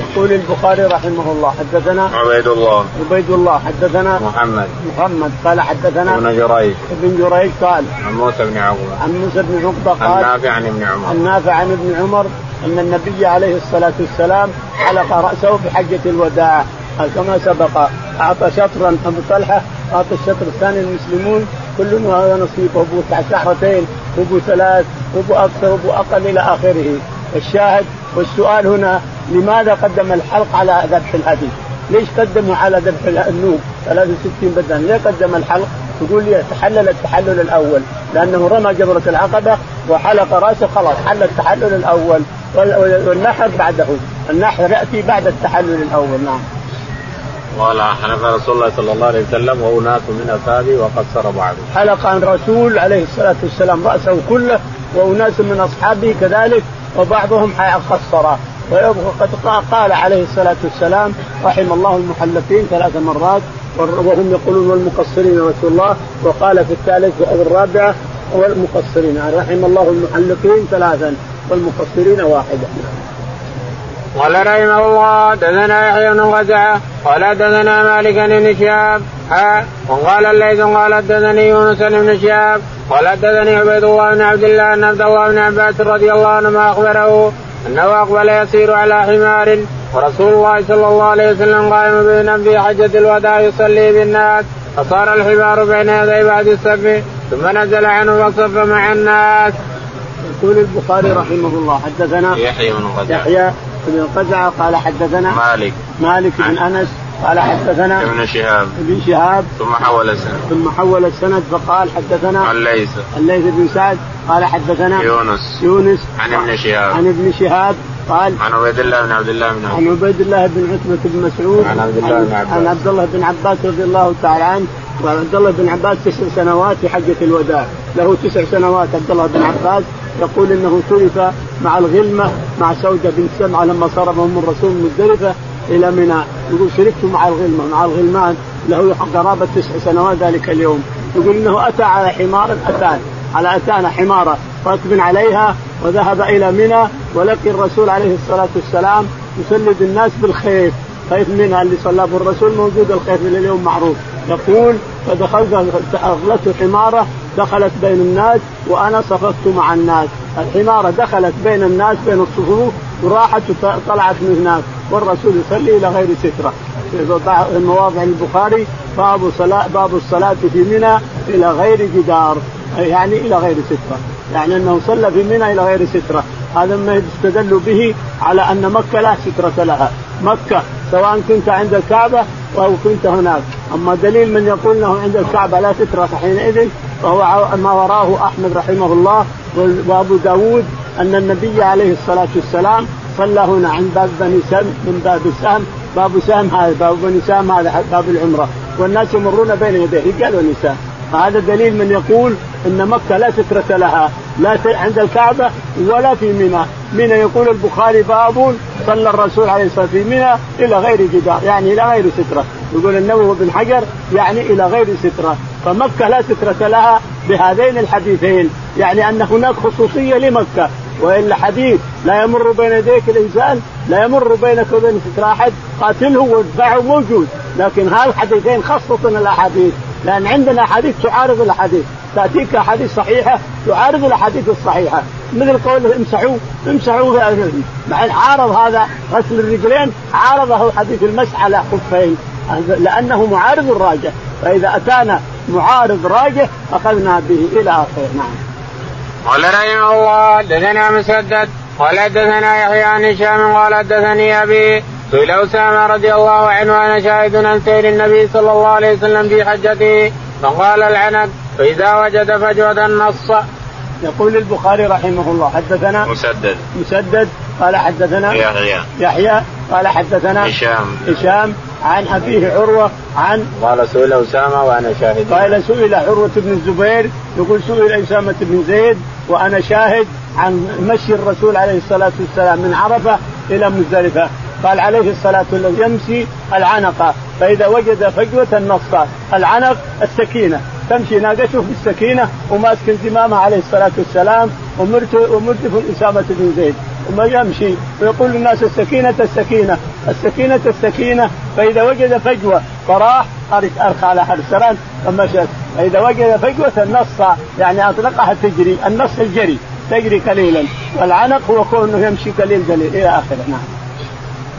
يقول البخاري رحمه الله حدثنا عبيد الله. عبيد الله حدثنا محمد. محمد. قال حدثنا ابن جريج. ابن جريج قال عن موسى بن عقبة. عن موسى بن عقبة قال النافع عن ابن عمر. النافع عن ابن عمر أن النبي عليه الصلاة والسلام حلق رأسه في حجة الوداع. كما سبق أعطى شطرا أبو طلحة أعطى الشطر الثاني المسلمون كل هذا نصيبه أبو شهرتين وابو ثلاث وابو أكثر وابو أقل إلى آخره الشاهد والسؤال هنا لماذا قدم الحلق على ذبح الهدي؟ ليش قدموا على ذبح النوب 63 بدنا؟ ليه قدم الحلق؟ تقول لي تحلل التحلل الأول لأنه رمى جمره العقبة وحلق راسه خلاص حل التحلل الأول والنحر بعده النحر يأتي بعد التحلل الأول نعم. قال حلق رسول الله صلى الله عليه وسلم وأناس من أصحابه وقصر بعضهم. حلق عن الرسول عليه الصلاة والسلام رأسه كله وأناس من أصحابه كذلك وبعضهم قصر وقد قال عليه الصلاة والسلام رحم الله المحلقين ثلاث مرات وهم يقولون والمقصرين رسول الله. وقال في الثالث والرابعه والمقصرين. رحم الله المحلقين ثلاثا والمقصرين واحدا. قال رحمه الله دثنا يحيى بن غزعه قال دثنا مالك بن شهاب ها وقال الليث قال دثني يونس بن شهاب قال دثني عبيد الله بن عبد الله ان عبد الله بن عباس رضي الله عنهما أخبره أنه أقبل يسير على حمار ورسول الله صلى الله عليه وسلم قائم بين في حجة الوداع يصلي بالناس فصار الحمار بين يدي بعد السب ثم نزل عنه وصف مع الناس. يقول البخاري رحمه الله حدثنا يحيى بن قزعه يحيى بن قزعة قال حدثنا مالك. مالك بن أنس قال حدثنا ابن شهاب. ابن شهاب. ثم حول السند. ثم حول السند فقال حدثنا الليث الليث بن سعد قال حدثنا يونس. يونس عن ابن شهاب. عن ابن شهاب قال عن عبيد الله بن عبد الله بن عن عبيد الله بن عتبة بن مسعود عن عبد الله بن عباس. عن عبد الله بن عباس رضي الله تعالى عنه. وعبد الله بن عباس تسع سنوات في حجة الوداع. له تسع سنوات عبد الله بن عباس. يقول إنه سلف مع الغلمة مع سودة بن سمعة لما صرفهم الرسول مزدلفة إلى منى. يقول شركت مع الغلمة مع الغلمان له قرابة تسع سنوات ذلك اليوم. يقول إنه أتى على حمار أتان على أتانا حماره راكب عليها وذهب إلى منى ولقي الرسول عليه الصلاة والسلام يسلد الناس بالخيف خيف منها اللي صلى الرسول موجود الخيف إلى اليوم معروف. يقول فدخلت اغلته حمارة دخلت بين الناس وأنا صففت مع الناس. الحمارة دخلت بين الناس بين الصفوف وراحت وطلعت من هناك. والرسول يصلي إلى غير سترة. في مواضع البخاري باب صلاة باب الصلاة في منى إلى غير جدار. يعني إلى غير سترة. يعني أنه صلى في منى إلى غير سترة. هذا ما يستدل به على أن مكة لا سترة لها. مكة سواء كنت عند الكعبة أو كنت هناك. أما دليل من يقول أنه عند الكعبة لا سترة حينئذ فهو ما وراه أحمد رحمه الله وأبو داود أن النبي عليه الصلاة والسلام صلى هنا عند باب بني سهم من باب السهم باب سهم هذا باب بني سهم هذا باب العمرة. والناس يمرون بين يديه رجال ونساء فهذا دليل من يقول إن مكة لا سترة لها لا عند الكعبة ولا في منى. منى يقول البخاري باب صلى الرسول عليه الصلاة والسلام في منى إلى غير جدار يعني إلى غير سترة. يقول النووي بن حجر يعني إلى غير سترة. فمكة لا سترة لها بهذين الحديثين. يعني أن هناك خصوصية لمكة والا حديث لا يمر بين يديك الإنسان لا يمر بينك وبين ستر أحد قاتله وادفعه موجود. لكن هذا الحديثين خصصا الأحاديث لأن عندنا احاديث تعارض الأحاديث. تأتيك احاديث صحيحة تعارض الأحاديث الصحيحة. مثل قوله امسحوا امسحوا مع عارض هذا غسل الرجلين عارضه حديث المسح على خفين لأنه معارض راجح. فإذا أتانا معارض راجح أخذنا به إلى آخره نعم. قال رحمه الله دثنا مسدد قال حدثنا يحيى عن هشام قال حدثني أبي سئل اسامه رضي الله عنه أنا شاهد عن سير النبي صلى الله عليه وسلم في حجته فقال العنب فإذا وجد فجوه النص. يقول البخاري رحمه الله حدثنا مسدد. مسدد قال حدثنا يحيى. يحيى قال حدثنا هشام. هشام عن ابيه عروة عن قال سئل أسامة وأنا شاهد. قال سئل عروة بن الزبير يقول سئل أسامة بن زيد وأنا شاهد عن مشي الرسول عليه الصلاة والسلام من عرفة إلى مزدلفة. قال عليه الصلاة والسلام يمشي العنقة فإذا وجد فجوة النص العنق السكينة. تمشي ناقته بالسكينه وماسك زمامه عليه الصلاة والسلام ومردف اسامه بن زيد. وما يمشي ويقول للناس السكينة السكينة السكينة السكينة فإذا وجد فجوة فراح أرخى على حرسران فمشت فإذا وجد فجوة النص يعني أطلقها تجري النص الجري تجري قليلا. والعنق هو كونه يمشي قليل قليل إلى آخره. نعم.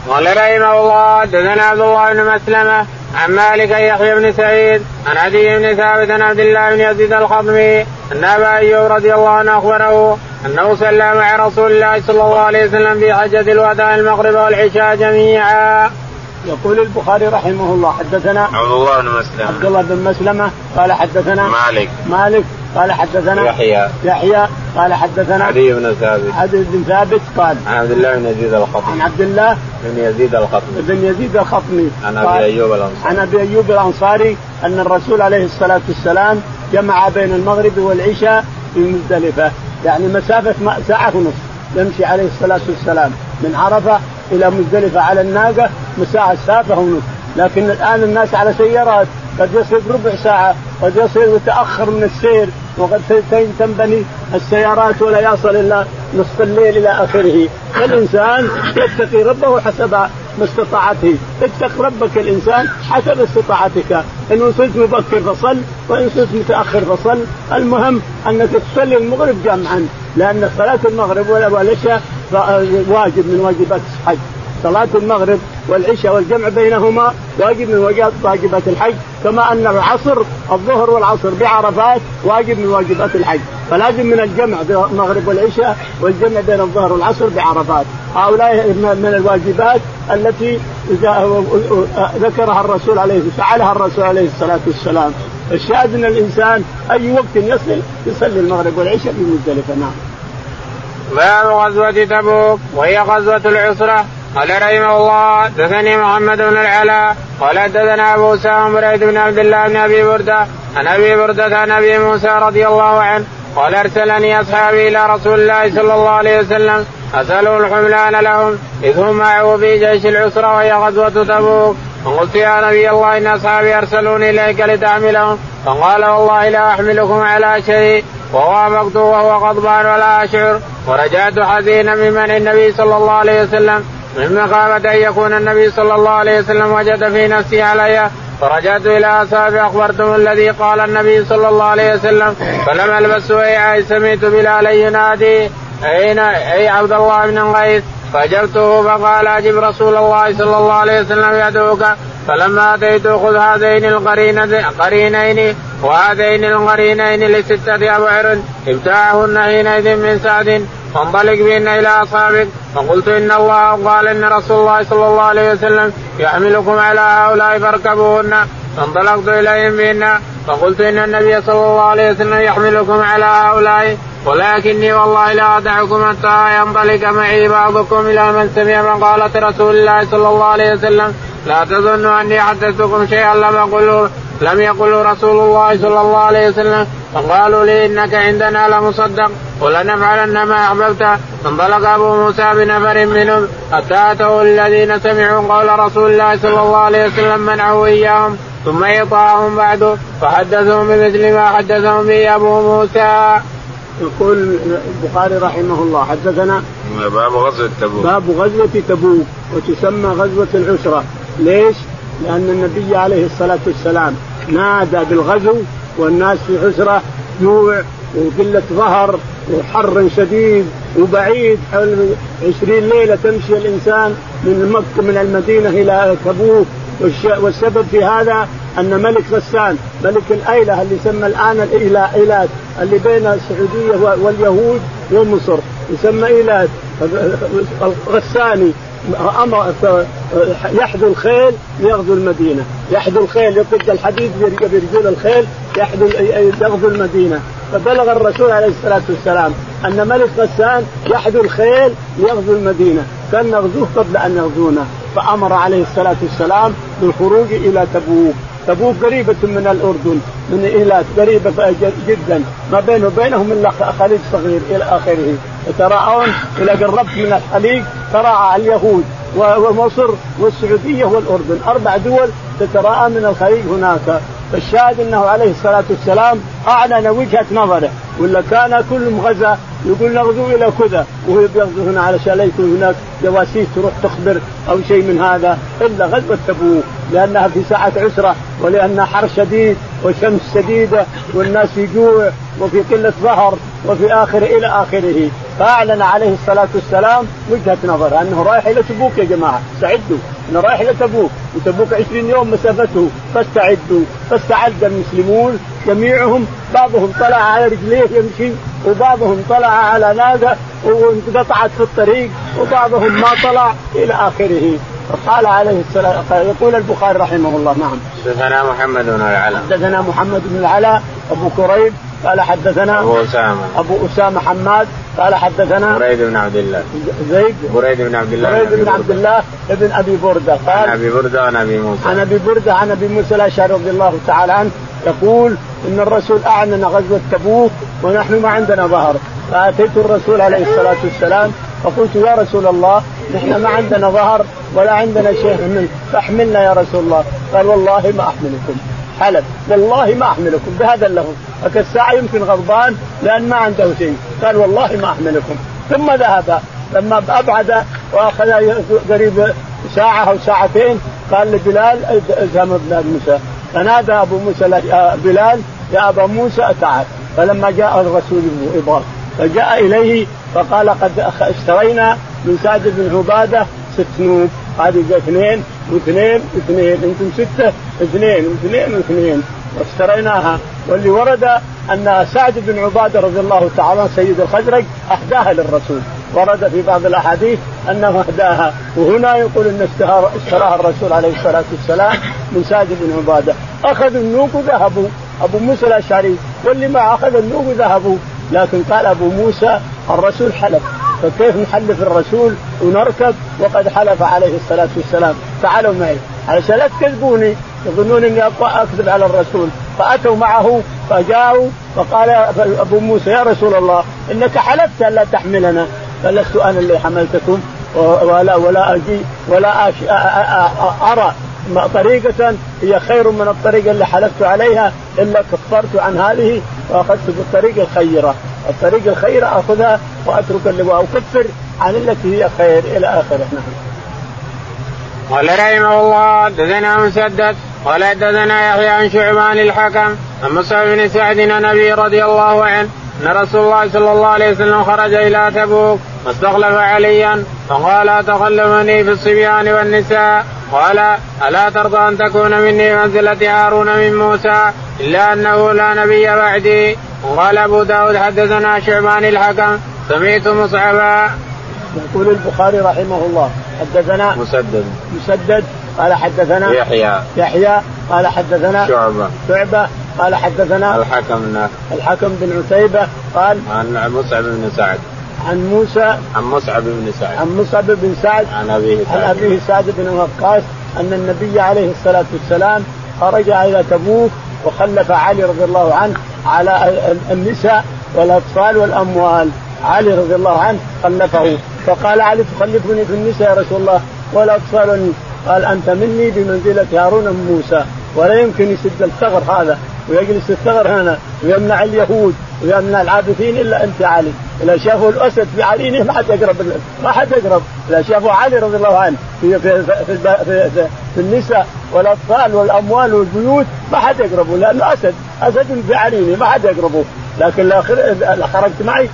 قال رحمه الله دثنا عبد الله بن مسلمة عن مالك يحيى بن سعيد عن عدي بن ثابت عن عبد الله بن يزيد الخضمي ان أبا أيوب رضي الله عنه أخبره أنه صلى مع رسول الله صلى الله عليه وسلم في حجة الوداع المغرب والعشاء جميعا. يقول البخاري رحمه الله حدثنا عبد الله بن مسلمة عبد الله بن مسلمة قال حدثنا مالك مالك قال حدثنا يحيى. يحيى. قال حدثنا علي بن ثابت. عدي بن ثابت قال عن عبد الله بن يزيد الخطمي. عن عبد الله بن يزيد الخطمي. بن يزيد الخطمي. عن أبي أيوب الأنصاري. عن أبي أيوب الأنصاري أن الرسول عليه الصلاة والسلام جمع بين المغرب والعشاء في مزدلفة. يعني مسافة ساعة ونصف يمشي عليه الصلاة والسلام. من عرفة إلى مزدلفة على الناقة مساحه ساعه ونصف. لكن الآن الناس على سيارات. قد يصل ربع ساعة قد يصل يتأخر من السير. وقد تنبني السيارات ولا يصل إلا نصف الليل إلى آخره. فالإنسان يتقي ربه حسب ما استطاعته اتق ربك الإنسان حسب استطاعتك. إن وصلت مبكر فصل وإن وصلت متأخر فصل. المهم أنك تصلي المغرب جمعا لأن صلاة المغرب والعشاء واجب من واجبات الحج. صلاة المغرب والعشاء والجمع بينهما واجب من واجبات الحج كما أن العصر الظهر والعصر بعرفات واجب من واجبات الحج. فلازم من الجمع المغرب والعشاء والجمع بين الظهر والعصر بعرفات. هؤلاء من الواجبات التي ذكرها الرسول عليه فعلها الرسول عليه الصلاة والسلام. الشاهد أن الإنسان أي وقت يصل يصلي المغرب والعشاء في مزدلفه نعم. باب غزوة تبوك وهي غزوة العسرة. قال رحمه الله حدثني محمد بن العلاء قال حدثنا أبو أسامة بريد بن عبد الله بن أبي بردة عن أبي بردة عن أبي موسى رضي الله عنه قال أرسلني أصحابي إلى رسول الله صلى الله عليه وسلم اسالوا الحملان لهم إذ هم معه في جيش العسرة وهي غزوة تبوك. فقلت يا نبي الله إن أصحابي أرسلوني إليك لتحملهم. فقال والله لا أحملكم على شيء ووافقته وهو غضبان ولا أشعر. ورجعت حزينا من النبي صلى الله عليه وسلم. من مخافة أن يكون النبي صلى الله عليه وسلم وجد في نفسه علي فرجعت إلى أصحابي أخبرتم الذي قال النبي صلى الله عليه وسلم فلم ألبس وإيعي سمعت بلالا ينادي أين؟ أي عبد الله بن الغيث فأجبته فقال أجب رسول الله صلى الله عليه وسلم يدعوك فلما أتيت خذ هذين القرينين وهذين القرينين لستة أبعر ابتاعهن حينئذ من سعد. فانطلق بهن إلى أصحابك فقلت إن الله قال إن رسول الله صلى الله عليه وسلم يحملكم على هؤلاء فاركبوهن. فانطلقت إليهم بهن فقلت إن النبي صلى الله عليه وسلم يحملكم على هؤلاء ولكني والله لا أدعكم حتى ينطلق معي بعضكم إلى من سمع مقالة رسول الله صلى الله عليه وسلم. لا تظنوا أني حدثتكم شيئا لم اقله لم يقل رسول الله صلى الله عليه وسلم. فقالوا لي إنك عندنا لمصدق. ولنفعلن ما أحببت فانطلق أبو موسى بنفر منهم حتى اتوا الذين سمعوا قول رسول الله صلى الله عليه وسلم منعوا إياهم ثم يطاعهم بعد فحدثهم بمثل ما حدثهم به أبو موسى. يقول البخاري رحمه الله حدثنا باب غزوة تبوك باب غزوة تبوك وتسمى غزوة العسرة ليش؟ لأن النبي عليه الصلاة والسلام نادى بالغزو والناس في عسرة جوع وقلة ظهر وحر شديد وبعيد حول عشرين ليلة تمشي الإنسان من مكة من المدينة إلى تبوك. والسبب في هذا أن ملك غسان ملك الأيلة اللي يسمى الآن الإيلات اللي بين السعودية واليهود ومصر يسمى إيلات. الغساني أمر يحذو الخيل ليغزو المدينة، يحذو الخيل يطق الحديد برجول الخيل يحذو يغزو المدينة، فبلغ الرسول عليه الصلاة والسلام أن ملك غسان يحذو الخيل ليغزو المدينة، كان نغزوه قبل أن يغزونا، فأمر عليه الصلاة والسلام بالخروج إلى تبوك، تبوك قريبة من الأردن من إيلات قريبة جدا. ما بينه وبينهم إلا خليج صغير إلى آخره. يتراءون إذا قربت من الخليج تراءى اليهود ومصر والسعودية والأردن. أربع دول تتراءى من الخليج هناك. فالشاهد أنه عليه الصلاة والسلام أعلن وجهة نظره. ولا كان كل غزا. يقول نغزو إلى كذا. وهو بيغزو هنا علشان لا يكون هناك جواسيس تروح تخبر أو شيء من هذا. إلا غزوة تبوك. لأنها في ساعة عسرة. ولانها حر شديد وشمس شديدة والناس في جوع وفي قلة ظهر. وفي آخر إلى آخره. فأعلن عليه الصلاة والسلام وجهة نظر أنه رايح إلى تبوك يا جماعة. استعدوا. انه رايح إلى تبوك. وتبوك 20 يوم مسافته. فاستعدوا. فاستعد المسلمون. جميعهم. بعضهم طلع على رجليه يمشي. وبعضهم طلع على ناقه وانقطعت في الطريق. وبعضهم ما طلع إلى آخره. فقال عليه السلام يقول البخاري رحمه الله نعم. حدثنا محمد بن العلاء. حدثنا محمد بن العلاء أبو كريب قال حدثنا أبو أسامة. أبو أسامة حماد. قال حدثنا بريد بن عبد الله. زيد. بريد بن عبد الله. بريد بن عبد الله ابن أبي بردة. قال عن أبي بردة عن أبي موسى. عن أبي بردة عن أبي موسى الأشعري رضي الله تعالى عنه يقول إن الرسول أعلن غزوة تبوك ونحن ما عندنا ظهر. فأتيت الرسول عليه الصلاة والسلام فقلت يا رسول الله نحن ما عندنا ظهر ولا عندنا شيء منه فاحملنا يا رسول الله. قال والله ما أحملكم. حلف والله ما أحملكم. بهذا اللفظ. الساعة يمكن غضبان لأن ما عنده شيء. قال والله ما أحملكم. ثم ذهب. لما أبعد وأخذ قريب ساعة أو ساعتين قال لبلال اذهب ابن موسى. فنادى أبو موسى بلال يا أبا موسى تعال فلما جاء الرسول يبغى فجاء إليه فقال قد اشترينا من سعد بن عبادة ست نوب. هذه اثنين واثنين واثنين أنتم ستة اثنين واثنين واثنين. واشتريناها. واللي ورد ان سعد بن عبادة رضي الله تعالى سيد الخزرج أهداها للرسول. ورد في بعض الأحاديث انه أهداها. وهنا يقول إن اشتراها الرسول عليه الصلاة والسلام من سعد بن عبادة. أخذوا النوق وذهبوا. أبو موسى الأشعري واللي ما أخذ النوق ذهبوا لكن قال أبو موسى الرسول حلف. فكيف نحلف الرسول ونركب وقد حلف عليه الصلاة والسلام؟ تعالوا معي. علشان لا تكذبوني يظنون إني أكذب على الرسول. فأتوا معه فجاءوا فقال أبو موسى يا رسول الله إنك حلفت الا تحملنا. فلست أنا اللي حملتكم ولا ولا أجي ولا أرى. طريقة هي خير من الطريقة اللي حلفت عليها إلا كفرت عن هذه وأخذت بالطريقة الخيرة. الطريقة الخيرة أخذها وأترك اللي وأكفر عن التي هي خير إلى آخره. نعم. قال رحمه الله حدثنا مسدد قال حدثنا يحيى عن شعبان الحكم عن مصعب بن سعد أبي رضي الله عنه أن رسول الله صلى الله عليه وسلم خرج إلى تبوك واستخلف عليا فقال أتخلفني في الصبيان والنساء. قال ألا ترضى أن تكون مني منزلة هارون من موسى إلا أنه لا نبي بعدي؟ وقال أبو داود حدثنا شعبان الحكم سمعت مصعبا. يقول البخاري رحمه الله حدثنا مسدد. مسدد قال حدثنا يحيى. يحيى قال حدثنا شعبة. شعبة قال حدثنا الحكم الحكم بن عتيبة قال عن مصعب بن سعد. عن موسى عن مصعب بن سعد. عن مصعب بن سعد عن أبيه عن أبيه سعد بن وقاص أن النبي عليه الصلاة والسلام خرج إلى تبوك وخلف علي رضي الله عنه على النساء والأطفال والأموال. علي رضي الله عنه خلفه. فقال علي تخلفني في النساء يا رسول الله والأطفال قال أنت مني بمنزلة هارون من موسى. ولا يمكن يسد الثغر هذا ويجلس الثغر هنا ويمنع اليهود ويمنع العابثين إلا أنت علي، اذا شافوا الأسد في علينه ما حد يقرب ما حد يقرب، اذا شافوا علي رضي الله عنه في في في, في, في, في النساء والأطفال والأموال والبيوت ما حد يقربوا لأنه أسد، أسد في علينه ما حد يقربه، لكن لو خرجت معي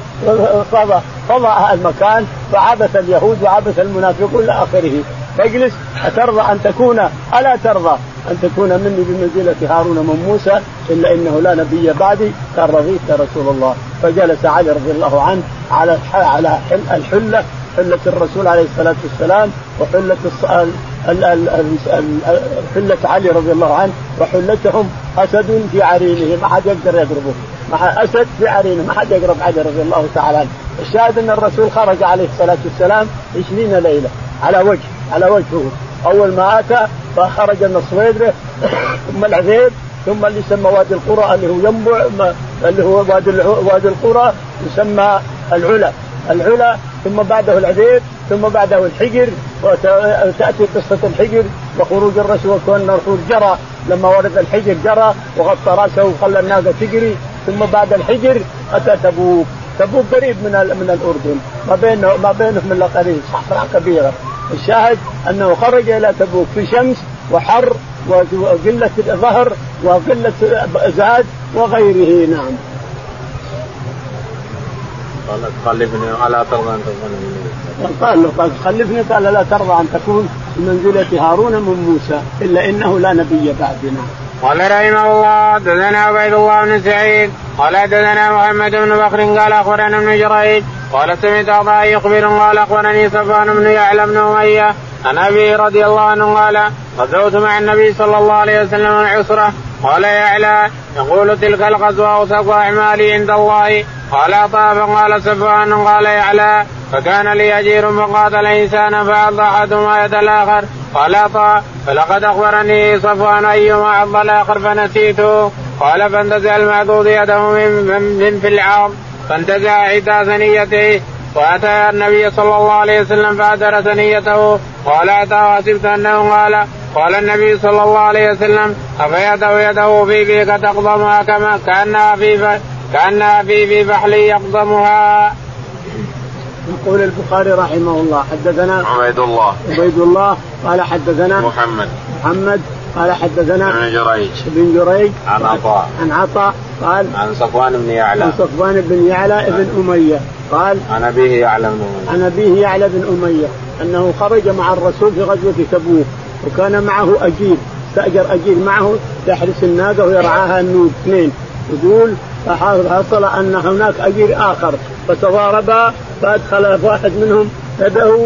فضى فضى المكان فعبث اليهود وعبث المنافقون إلى آخره. فاجلس أترضى أن تكون؟ ألا ترضى. أن تكون مني بمنزلة هارون من موسى إلا إنه لا نبي بعدي قال رضيت يا رسول الله. فجلس علي رضي الله عنه على على الحلة حلة الرسول عليه الصلاة والسلام وحلة حلة علي رضي الله عنه وحلتهم أسد في عرينه ما حد يقدر يقربه مع أسد في عرينه ما حد يقرب علي رضي الله تعالى عنه. الشاهد أن الرسول خرج عليه الصلاة والسلام عشرين ليلة على وجه على وجهه. أول ما أتى فخرج من الصويدره ثم العذيب ثم اللي يسمى وادي القرى اللي هو ينبع اللي هو وادي وادي القرى يسمى العلا. العلا ثم بعده العذيب ثم بعده الحجر وتأتي قصة الحجر وخروج الرسول وكون الرسول جرى. لما ورد الحجر جرى وغطى رأسه وخلى الناقة تجري ثم بعد الحجر أتى تبوك. تبوك قريب من من الأردن ما بينه ما بينه من قريب صحراء كبيرة. الشاهد أنه خرج إلى تبوك في شمس وحر وقلة ظهر وقلة زاد وغيره نعم. قال خلفني الا ترضى أن تكون قال له قال خلفني قال لا ترضى أن تكون بمنزله هارون من موسى إلا إنه لا نبي بعدنا. قال رحمه الله حدثنا عبيد الله بن سعيد. قال حدثنا محمد بن بكر قال أخبرنا ابن جريج. قال سمعت عطاء يخبر قال أخبرني صفوان بن يعلى بن أمية. عن أبي رضي الله عنه قال غزوت مع النبي صلى الله عليه وسلم العسرة. قال يعلى يقول تلك الغزوة أوثق أعمالي عند الله. قال عطاء فقال سفوان قال يعلى. فكان لي أجير فقاتل إنسانا فعض أحدهما يد الآخر. قال عطاء فلقد أخبرني صفوان أيما عض الآخر فنسيته. قال فانتزع المعضوض يده من, من في العظم فانتزع عدا ثنيته. وأتى النبي صلى الله عليه وسلم فادر ثنيته قال أتى؟ حسبت أنه قال قال النبي صلى الله عليه وسلم افيده يده في بيك تقضمها كما كأنها في كأنها في في فحل يقضمها. يقول البخاري رحمه الله حدثنا عبيد الله عبيد الله قال حدثنا محمد. محمد قال حدثنا ابن جريج. ابن جريج. عن عطاء. عن عطاء قال عن صفوان بن يعلى. عن صفوان بن يعلى بن أمية قال عن أبيه يعلى بن أمية. عن أبيه يعلى بن أمية أنه خرج مع الرسول في غزوة تبوك. وكان معه اجير استاجر اجير معه يحرس الناقة ويرعاها النود اثنين يقول فحصل أن هناك أجير آخر. فتضاربا فأدخل واحد منهم يده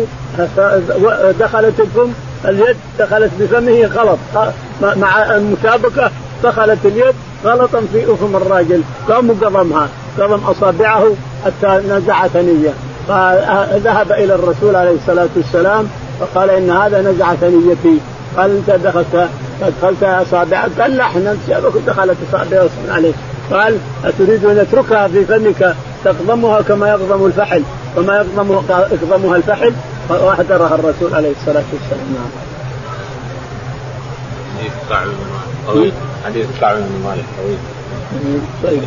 دخلت الفم اليد دخلت بفمه غلط. مع المسابقة دخلت اليد غلطا في أفم الراجل. قام قضمها قضم أصابعه حتى نزع فذهب إلى الرسول عليه الصلاة والسلام فقال إن هذا نزع ثنيتي قال أنت دخلت ادخلت اصابعك قال لا إحنا دخلت اصابعي عليك. قال أتريد أن أتركها في فمك؟ تقضمها كما يقضم الفحل. كما يقضم يقضمها الفحل؟ واحذرها الرسول عليه الصلاة والسلام. نعم. حديث كعب طويل. حديث كعب بن مالك طويل. طيب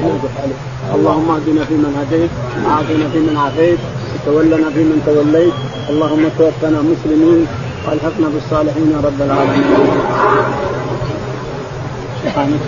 اللهم اهدنا فيمن هديت وعافنا فيمن عافيت وتولنا فيمن توليت اللهم توفنا مسلمين والحقنا بالصالحين يا رب العالمين. سبحانك.